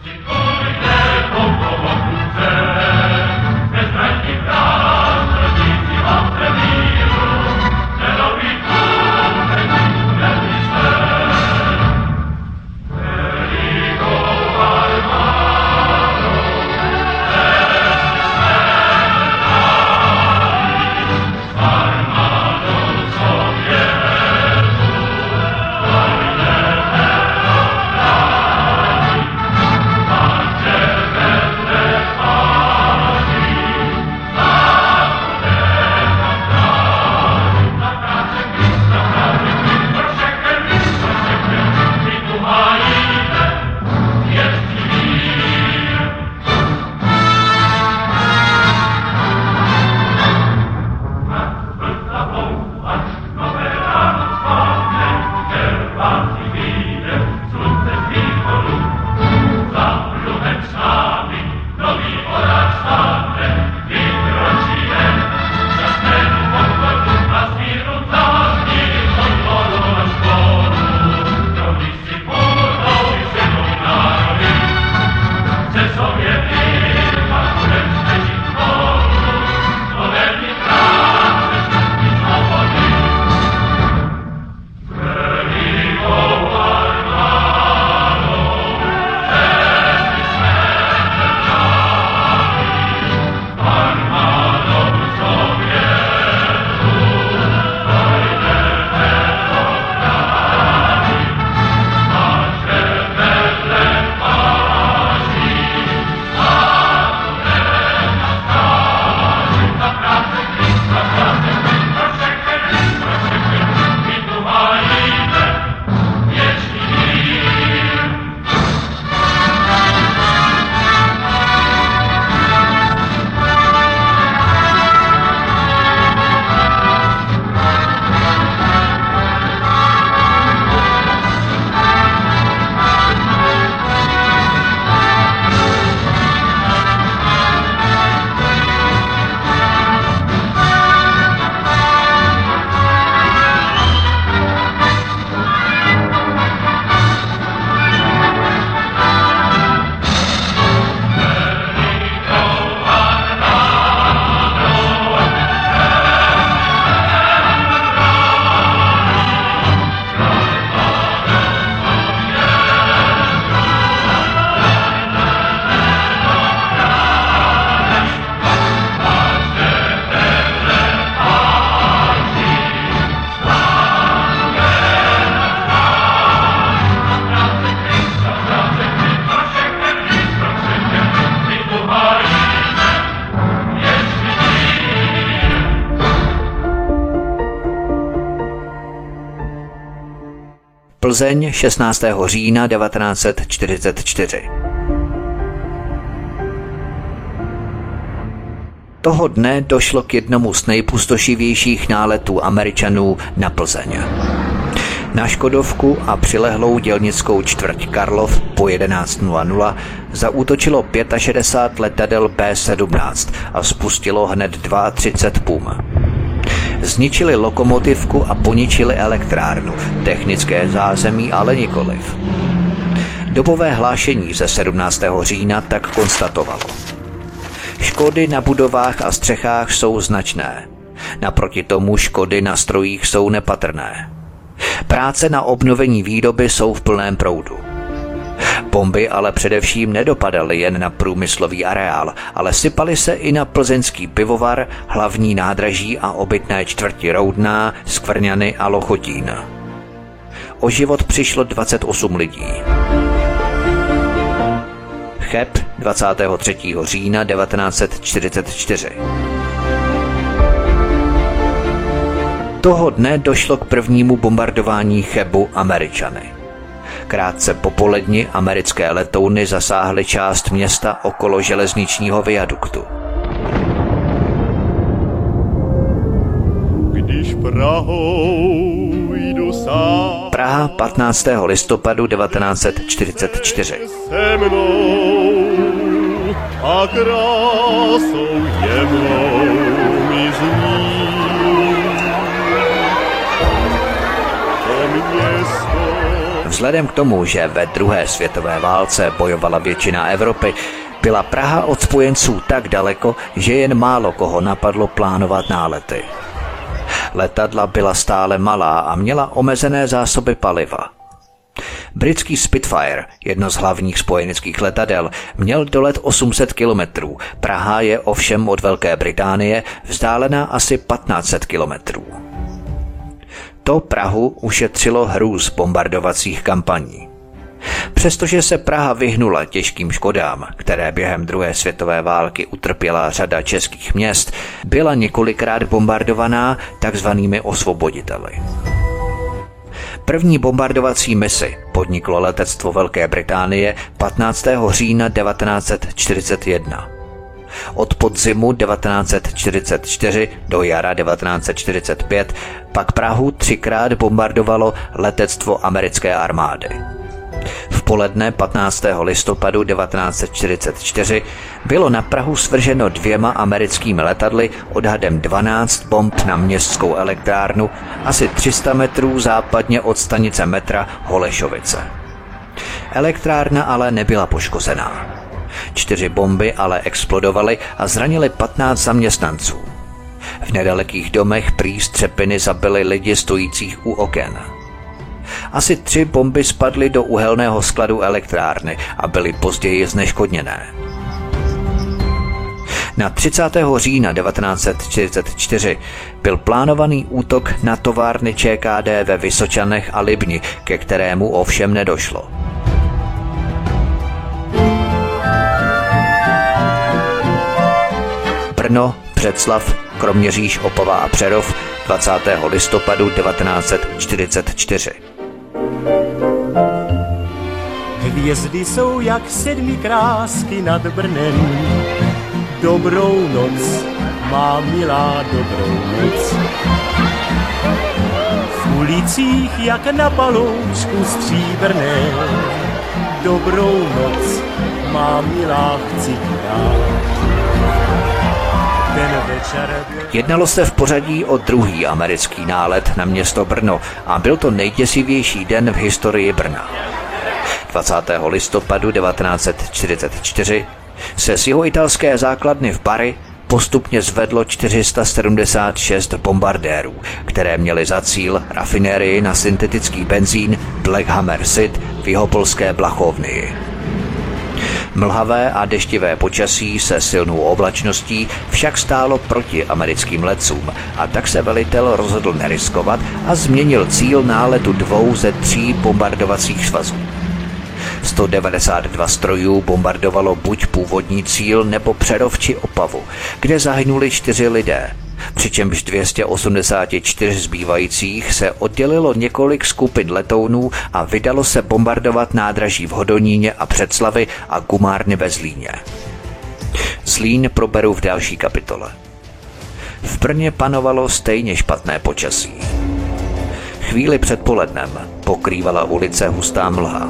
Plzeň 16. října 1944. Toho dne došlo k jednomu z nejpustošivějších náletů Američanů na Plzeň. Na Škodovku a přilehlou dělnickou čtvrť Karlov po 11.00 zaútočilo 65 letadel B-17 a spustilo hned 32 pum. Zničili lokomotivku a poničili elektrárnu, technické zázemí ale nikoliv. Dobové hlášení ze 17. října tak konstatovalo. Škody na budovách a střechách jsou značné. Naproti tomu škody na strojích jsou nepatrné. Práce na obnovení výroby jsou v plném proudu. Bomby ale především nedopadaly jen na průmyslový areál, ale sypaly se i na plzeňský pivovar, hlavní nádraží a obytné čtvrti Roudná, Skvrňany a Lochotín. O život přišlo 28 lidí. Cheb 23. října 1944. Toho dne došlo k prvnímu bombardování Chebu Američany. Krátce po poledni americké letouny zasáhly část města okolo železničního viaduktu. Když Prahou jdu sám, Praha 15. listopadu 1944. se mnou a krásou jemnou Vzhledem k tomu, že ve druhé světové válce bojovala většina Evropy, byla Praha od spojenců tak daleko, že jen málo koho napadlo plánovat nálety. Letadla byla stále malá a měla omezené zásoby paliva. Britský Spitfire, jedno z hlavních spojeneckých letadel, měl dolet 800 kilometrů. Praha je ovšem od Velké Británie vzdálená asi 1500 kilometrů. To Prahu ušetřilo hrůz bombardovacích kampaní. Přestože se Praha vyhnula těžkým škodám, které během druhé světové války utrpěla řada českých měst, byla několikrát bombardovaná takzvanými osvoboditeli. První bombardovací misi podniklo letectvo Velké Británie 15. října 1941. Od podzimu 1944 do jara 1945 pak Prahu třikrát bombardovalo letectvo americké armády. V poledne 15. listopadu 1944 bylo na Prahu svrženo dvěma americkými letadly odhadem 12 bomb na městskou elektrárnu asi 300 metrů západně od stanice metra Holešovice. Elektrárna ale nebyla poškozená. Čtyři bomby ale explodovaly a zranily 15 zaměstnanců. V nedalekých domech prý střepiny zabily lidi stojících u oken. Asi tři bomby spadly do uhelného skladu elektrárny a byly později zneškodněné. Na 30. října 1944 byl plánovaný útok na továrny ČKD ve Vysočanech a Libni, ke kterému ovšem nedošlo. Brno, Břeclav, Kroměříž, Opava a Přerov 20. listopadu 1944. Hvězdy jsou jak sedmi krásky nad Brnem. Dobrou noc, má milá dobrou noc. V ulicích jak na paloučku stříbrné. Dobrou noc, má milá chci dát. Jednalo se v pořadí o druhý americký nálet na město Brno a byl to nejděsivější den v historii Brna. 20. listopadu 1944 se z jeho italské základny v Bari postupně zvedlo 476 bombardérů, které měly za cíl rafinérii na syntetický benzín Black Hammer Sid v Jihopolské Blachovnii. Mlhavé a deštivé počasí se silnou oblačností však stálo proti americkým letcům a tak se velitel rozhodl neriskovat a změnil cíl náletu dvou ze tří bombardovacích svazů. 192 strojů bombardovalo buď původní cíl nebo Přerov či Opavu, kde zahynuli čtyři lidé, přičemž 284 zbývajících se oddělilo několik skupin letounů a vydalo se bombardovat nádraží v Hodoníně a Předslavy a gumárny ve Zlíně. Zlín proberu v další kapitole. V Brně panovalo stejně špatné počasí. Chvíli před polednem pokrývala ulice hustá mlha.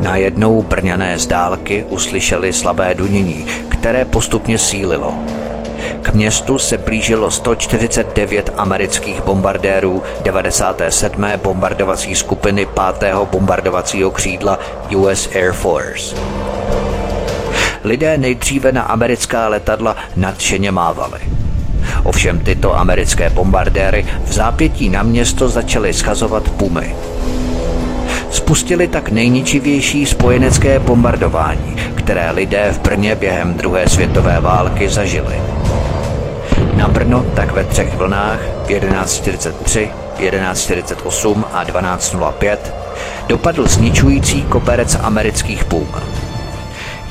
Najednou brňané z dálky uslyšeli slabé dunění, které postupně sílilo. K městu se blížilo 149 amerických bombardérů 97. bombardovací skupiny 5. bombardovacího křídla US Air Force. Lidé nejdříve na americká letadla nadšeně mávali. Ovšem tyto americké bombardéry v zápětí na město začaly schazovat pumy. Spustili tak nejničivější spojenecké bombardování, které lidé v Brně během druhé světové války zažili. Na Brno tak ve třech vlnách 1143, 1148 a 1205 dopadl zničující koberec amerických pum.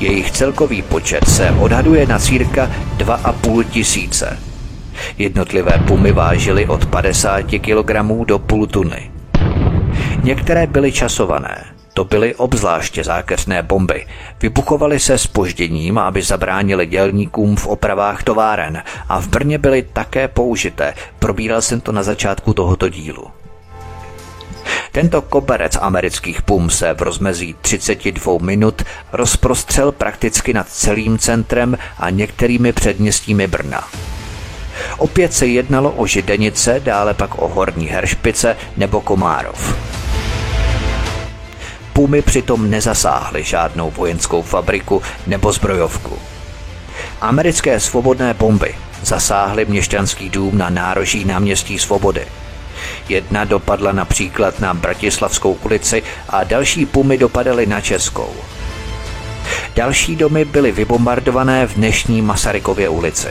Jejich celkový počet se odhaduje na círka 2,5 tisíce. Jednotlivé pumy vážily od 50 kg do půl tuny. Některé byly časované, to byly obzvláště zákeřné bomby. Vybuchovaly se spožděním, aby zabránili dělníkům v opravách továren a v Brně byly také použité. Probíral jsem to na začátku tohoto dílu. Tento koberec amerických pum se v rozmezí 32 minut rozprostřel prakticky nad celým centrem a některými předměstími Brna. Opět se jednalo o Židenice, dále pak o Horní Heršpice nebo Komárov. Pumy přitom nezasáhly žádnou vojenskou fabriku nebo zbrojovku. Americké svobodné bomby zasáhly měšťanský dům na nároží náměstí Svobody. Jedna dopadla například na Bratislavskou ulici a další pumy dopadaly na Českou. Další domy byly vybombardované v dnešní Masarykově ulici.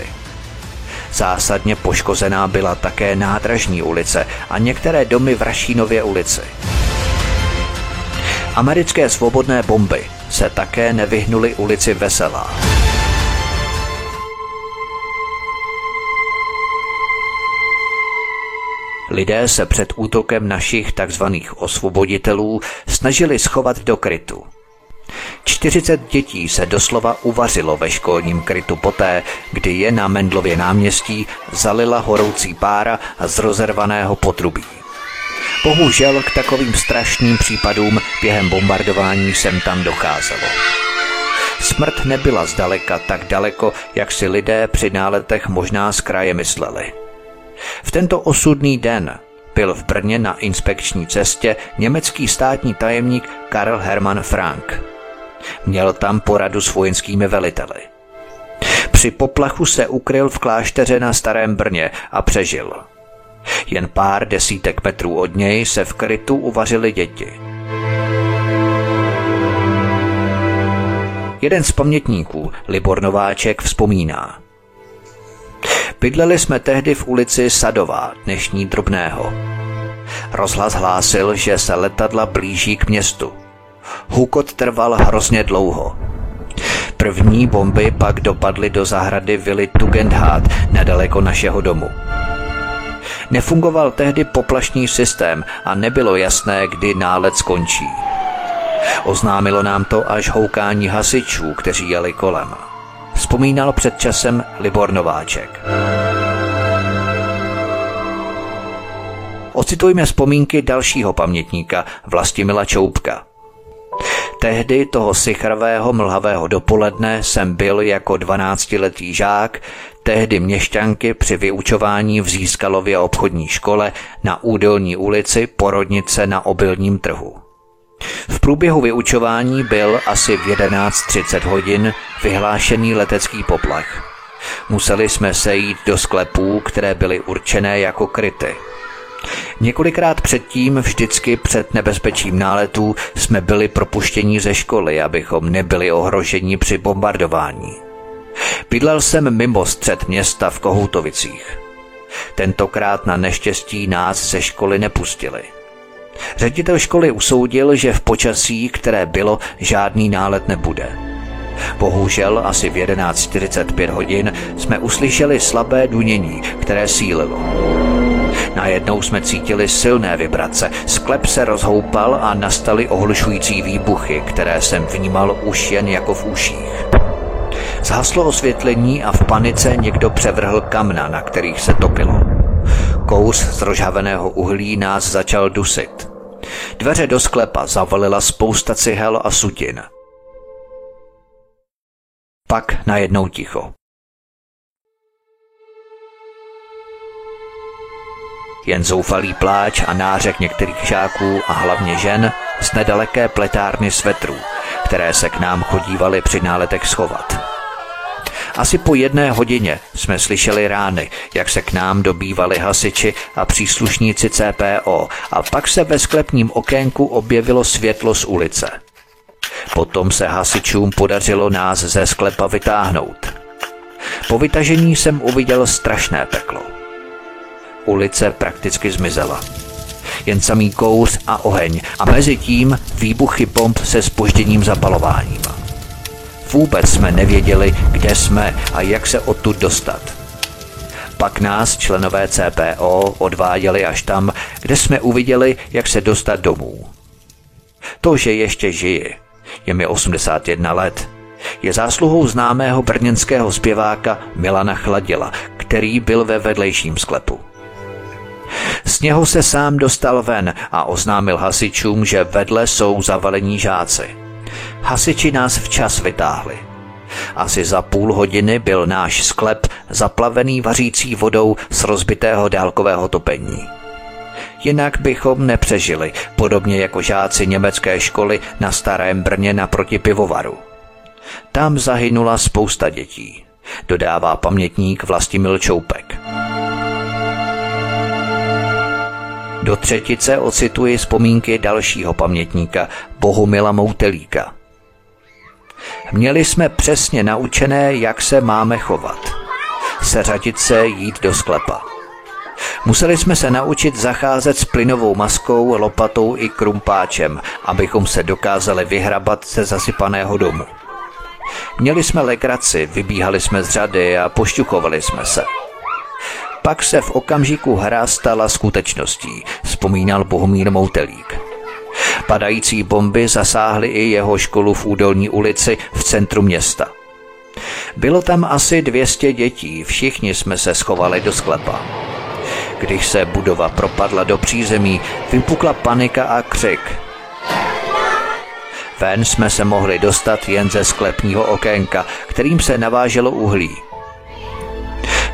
Zásadně poškozená byla také nádražní ulice a některé domy v Rašínově ulici. Americké svobodné bomby se také nevyhnuly ulici Veselá. Lidé se před útokem našich tzv. osvoboditelů snažili schovat do krytu. 40 dětí se doslova uvařilo ve školním krytu poté, kdy je na Mendlově náměstí zalila horoucí pára z rozervaného potrubí. Bohužel k takovým strašným případům během bombardování sem tam docházelo. Smrt nebyla zdaleka tak daleko, jak si lidé při náletech možná z kraje mysleli. V tento osudný den byl v Brně na inspekční cestě německý státní tajemník Karl Hermann Frank. Měl tam poradu s vojenskými veliteli. Při poplachu se ukryl v klášteře na Starém Brně a přežil. Jen pár desítek metrů od něj se v krytu uvařili děti. Jeden z pamětníků, Libor Nováček, vzpomíná. Bydleli jsme tehdy v ulici Sadová, dnešní Drobného. Rozhlas hlásil, že se letadla blíží k městu. Hukot trval hrozně dlouho. První bomby pak dopadly do zahrady vily Tugendhat nedaleko našeho domu. Nefungoval tehdy poplašný systém a nebylo jasné, kdy nálet skončí. Oznámilo nám to až houkání hasičů, kteří jeli kolem. Vzpomínal před časem Libor Nováček. Ocitujme vzpomínky dalšího pamětníka, Vlastimila Čoupka. Tehdy toho sichrvého mlhavého dopoledne jsem byl jako dvanáctiletý žák, tehdy měšťanky při vyučování v Získalově obchodní škole na Údolní ulici Porodnice na obilním trhu. V průběhu vyučování byl asi v 11.30 hodin vyhlášený letecký poplach. Museli jsme sejít do sklepů, které byly určené jako kryty. Několikrát předtím, vždycky před nebezpečím náletů, jsme byli propuštěni ze školy, abychom nebyli ohroženi při bombardování. Bydlel jsem mimo střed města v Kohoutovicích. Tentokrát na neštěstí nás ze školy nepustili. Ředitel školy usoudil, že v počasí, které bylo, žádný nálet nebude. Bohužel asi v 11.45 hodin jsme uslyšeli slabé dunění, které sílilo. Najednou jsme cítili silné vibrace, sklep se rozhoupal a nastaly ohlušující výbuchy, které jsem vnímal už jen jako v uších. Zhaslo osvětlení a v panice někdo převrhl kamna, na kterých se topilo. Kous z rozhaveného uhlí nás začal dusit. Dveře do sklepa zavalila spousta cihel a sutin. Pak najednou ticho. Jen zoufalý pláč a nářek některých žáků a hlavně žen z nedaleké pletárny svetrů, které se k nám chodívaly při náletech schovat. Asi po jedné hodině jsme slyšeli rány, jak se k nám dobývali hasiči a příslušníci CPO a pak se ve sklepním okénku objevilo světlo z ulice. Potom se hasičům podařilo nás ze sklepa vytáhnout. Po vytažení jsem uviděl strašné peklo. Ulice prakticky zmizela. Jen samý kouř a oheň a mezi tím výbuchy bomb se spožděním zapalováním. Vůbec jsme nevěděli, kde jsme a jak se odtud dostat. Pak nás členové CPO odváděli až tam, kde jsme uviděli, jak se dostat domů. To, že ještě žiji, je mi 81 let, je zásluhou známého brněnského zpěváka Milana Chladila, který byl ve vedlejším sklepu. Z něho se sám dostal ven a oznámil hasičům, že vedle jsou zavalení žáci. Hasiči nás včas vytáhli. Asi za půl hodiny byl náš sklep zaplavený vařící vodou z rozbitého dálkového topení. Jinak bychom nepřežili, podobně jako žáci německé školy na Starém Brně naproti pivovaru. Tam zahynula spousta dětí, dodává pamětník Vlastimil Čoupek. Do třetice ocituji vzpomínky dalšího pamětníka Bohumila Moutelíka. Měli jsme přesně naučené, jak se máme chovat. Seřadit se, jít do sklepa. Museli jsme se naučit zacházet s plynovou maskou, lopatou i krumpáčem, abychom se dokázali vyhrabat ze zasypaného domu. Měli jsme legraci, vybíhali jsme z řady a pošťuchovali jsme se. Pak se v okamžiku hra stala skutečností, vzpomínal Bohumír Moutelík. Padající bomby zasáhly i jeho školu v údolní ulici v centru města. Bylo tam asi 200 dětí, všichni jsme se schovali do sklepa. Když se budova propadla do přízemí, vypukla panika a křik. Ven jsme se mohli dostat jen ze sklepního okénka, kterým se naváželo uhlí.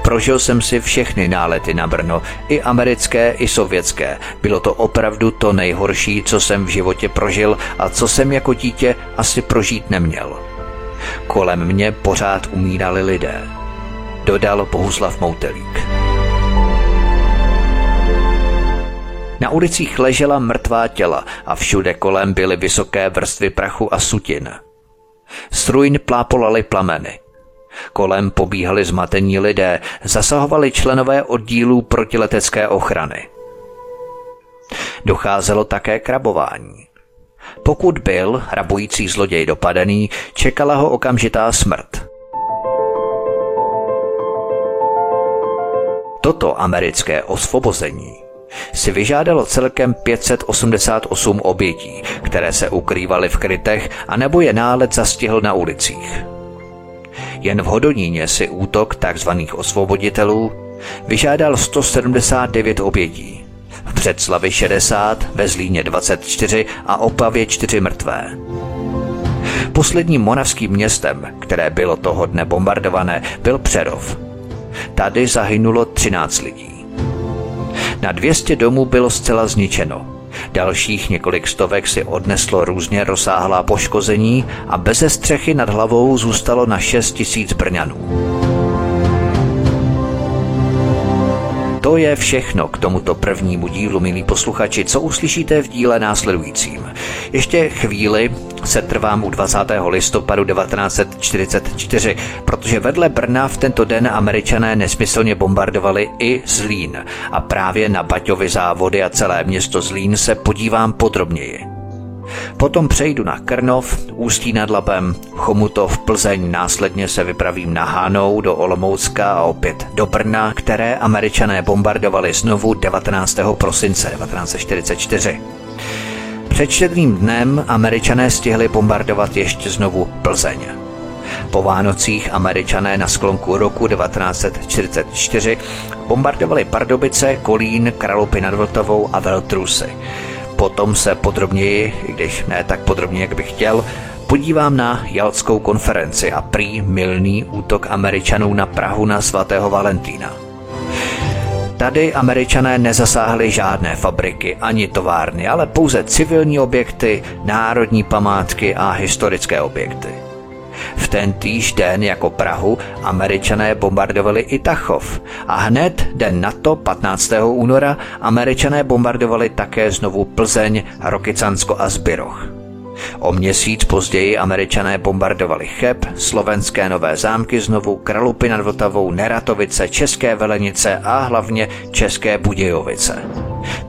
Prožil jsem si všechny nálety na Brno, i americké, i sovětské. Bylo to opravdu to nejhorší, co jsem v životě prožil a co jsem jako dítě asi prožít neměl. Kolem mě pořád umírali lidé. Dodal Bohuslav Moutelík. Na ulicích ležela mrtvá těla a všude kolem byly vysoké vrstvy prachu a sutin. Ruin plápolaly plameny. Kolem pobíhali zmatení lidé, zasahovali členové oddílů protiletecké ochrany. Docházelo také k rabování. Pokud byl rabující zloděj dopadený, čekala ho okamžitá smrt. Toto americké osvobození si vyžádalo celkem 588 obětí, které se ukrývaly v krytech a nebo je nálet zastihl na ulicích. Jen v Hodoníně si útok tzv. osvoboditelů vyžádal 179 obětí. V Předslavi 60, ve Zlíně 24 a Opavě 4 mrtvé. Posledním moravským městem, které bylo toho dne bombardované, byl Přerov. Tady zahynulo 13 lidí. Na 200 domů bylo zcela zničeno. Dalších několik stovek si odneslo různě rozsáhlá poškození a beze střechy nad hlavou zůstalo na 6 tisíc Brňanů. To je všechno k tomuto prvnímu dílu, milí posluchači, co uslyšíte v díle následujícím. Ještě chvíli se trvám u 20. listopadu 1944, protože vedle Brna v tento den američané nesmyslně bombardovali i Zlín a právě na Baťovy závody a celé město Zlín se podívám podrobněji. Potom přejdu na Krnov, Ústí nad Labem, Chomutov, Plzeň, následně se vypravím na Hánou do Olomoucka a opět do Brna, které američané bombardovali znovu 19. prosince 1944. Před čtyřným dnem američané stihli bombardovat ještě znovu Plzeň. Po Vánocích američané na sklonku roku 1944 bombardovali Pardubice, Kolín, Kralupy nad Vltavou a Veltrusy. Potom se podrobněji, i když ne tak podrobně, jak bych chtěl, podívám na Jalskou konferenci a prý milný útok Američanů na Prahu na svatého Valentína. Tady američané nezasáhli žádné fabriky ani továrny, ale pouze civilní objekty, národní památky a historické objekty. V ten týž den jako Prahu američané bombardovali i Tachov a hned den na to 15. února američané bombardovali také znovu Plzeň, Rokycansko a Zbyroch. O měsíc později američané bombardovali Cheb, slovenské nové zámky znovu, Kralupy nad Vltavou, Neratovice, České Velenice a hlavně České Budějovice.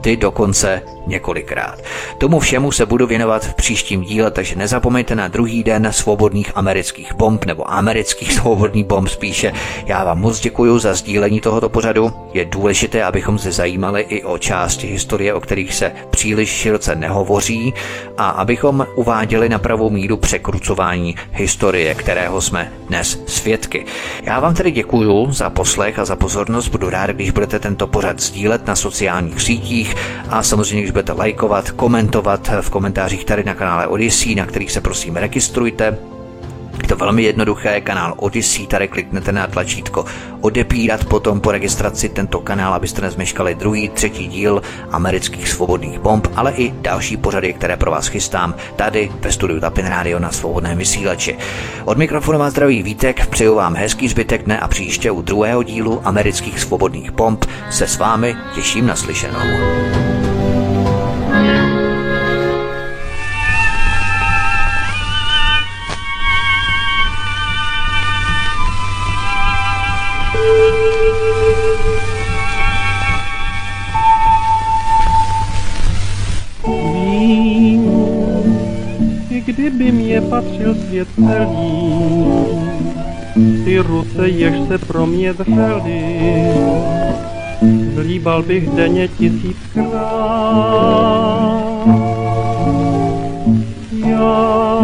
Ty dokonce několikrát. Tomu všemu se budu věnovat v příštím díle, takže nezapomeňte na druhý den svobodných amerických bomb nebo amerických svobodných bomb spíše. Já vám moc děkuji za sdílení tohoto pořadu. Je důležité, abychom se zajímali i o části historie, o kterých se příliš široce nehovoří a abychom uváděli na pravou míru překrucování historie, kterého jsme dnes svědky. Já vám tedy děkuji za poslech a za pozornost. Budu rád, když budete tento pořad sdílet na sociálních sítích a samozřejmě, když budete lajkovat, komentovat v komentářích tady na kanále Odyssey, na kterých se prosím registrujte. Je to velmi jednoduché, kanál Odyssey, tady kliknete na tlačítko odepírat potom po registraci tento kanál, abyste nezmeškali druhý, třetí díl amerických svobodných bomb, ale i další pořady, které pro vás chystám tady ve studiu Tapin Radio na svobodném vysílači. Od mikrofonu vás zdraví Vítek, přeju vám hezký zbytek dne a příště u druhého dílu amerických svobodných bomb se s vámi těším na slyšenou. Kdyby mě patřil svět celý, ty ruce, jež se pro mě dřely, zlíbal bych denně tisíckrát. Já,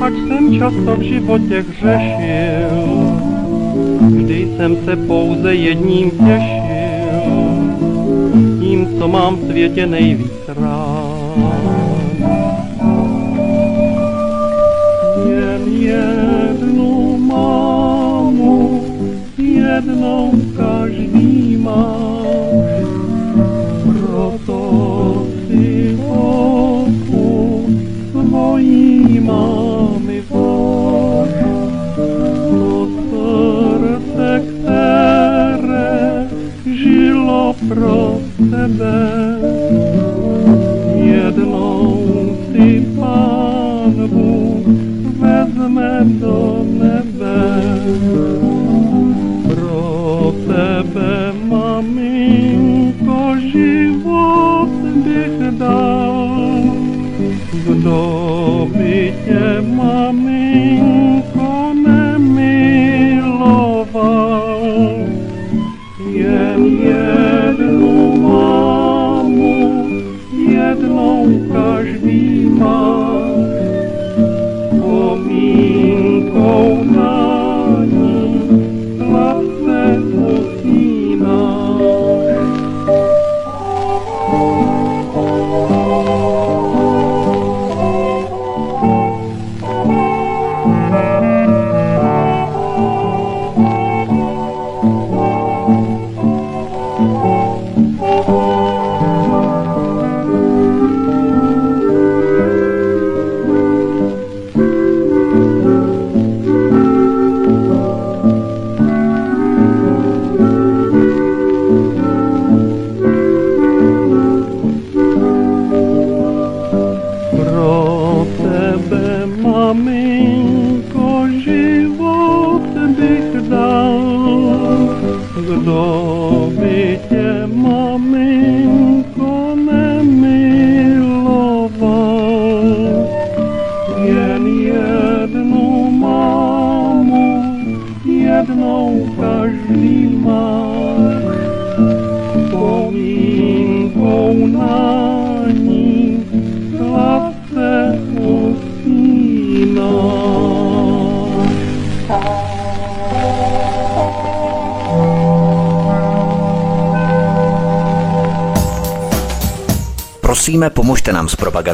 ať jsem často v životě hřešil, vždy jsem se pouze jedním těšil, tím, co mám v světě nejvíc jednou každý má. Proto si oku svojí mámy vod. To srdce, které žilo pro tebe, Kdo by tě, maminko,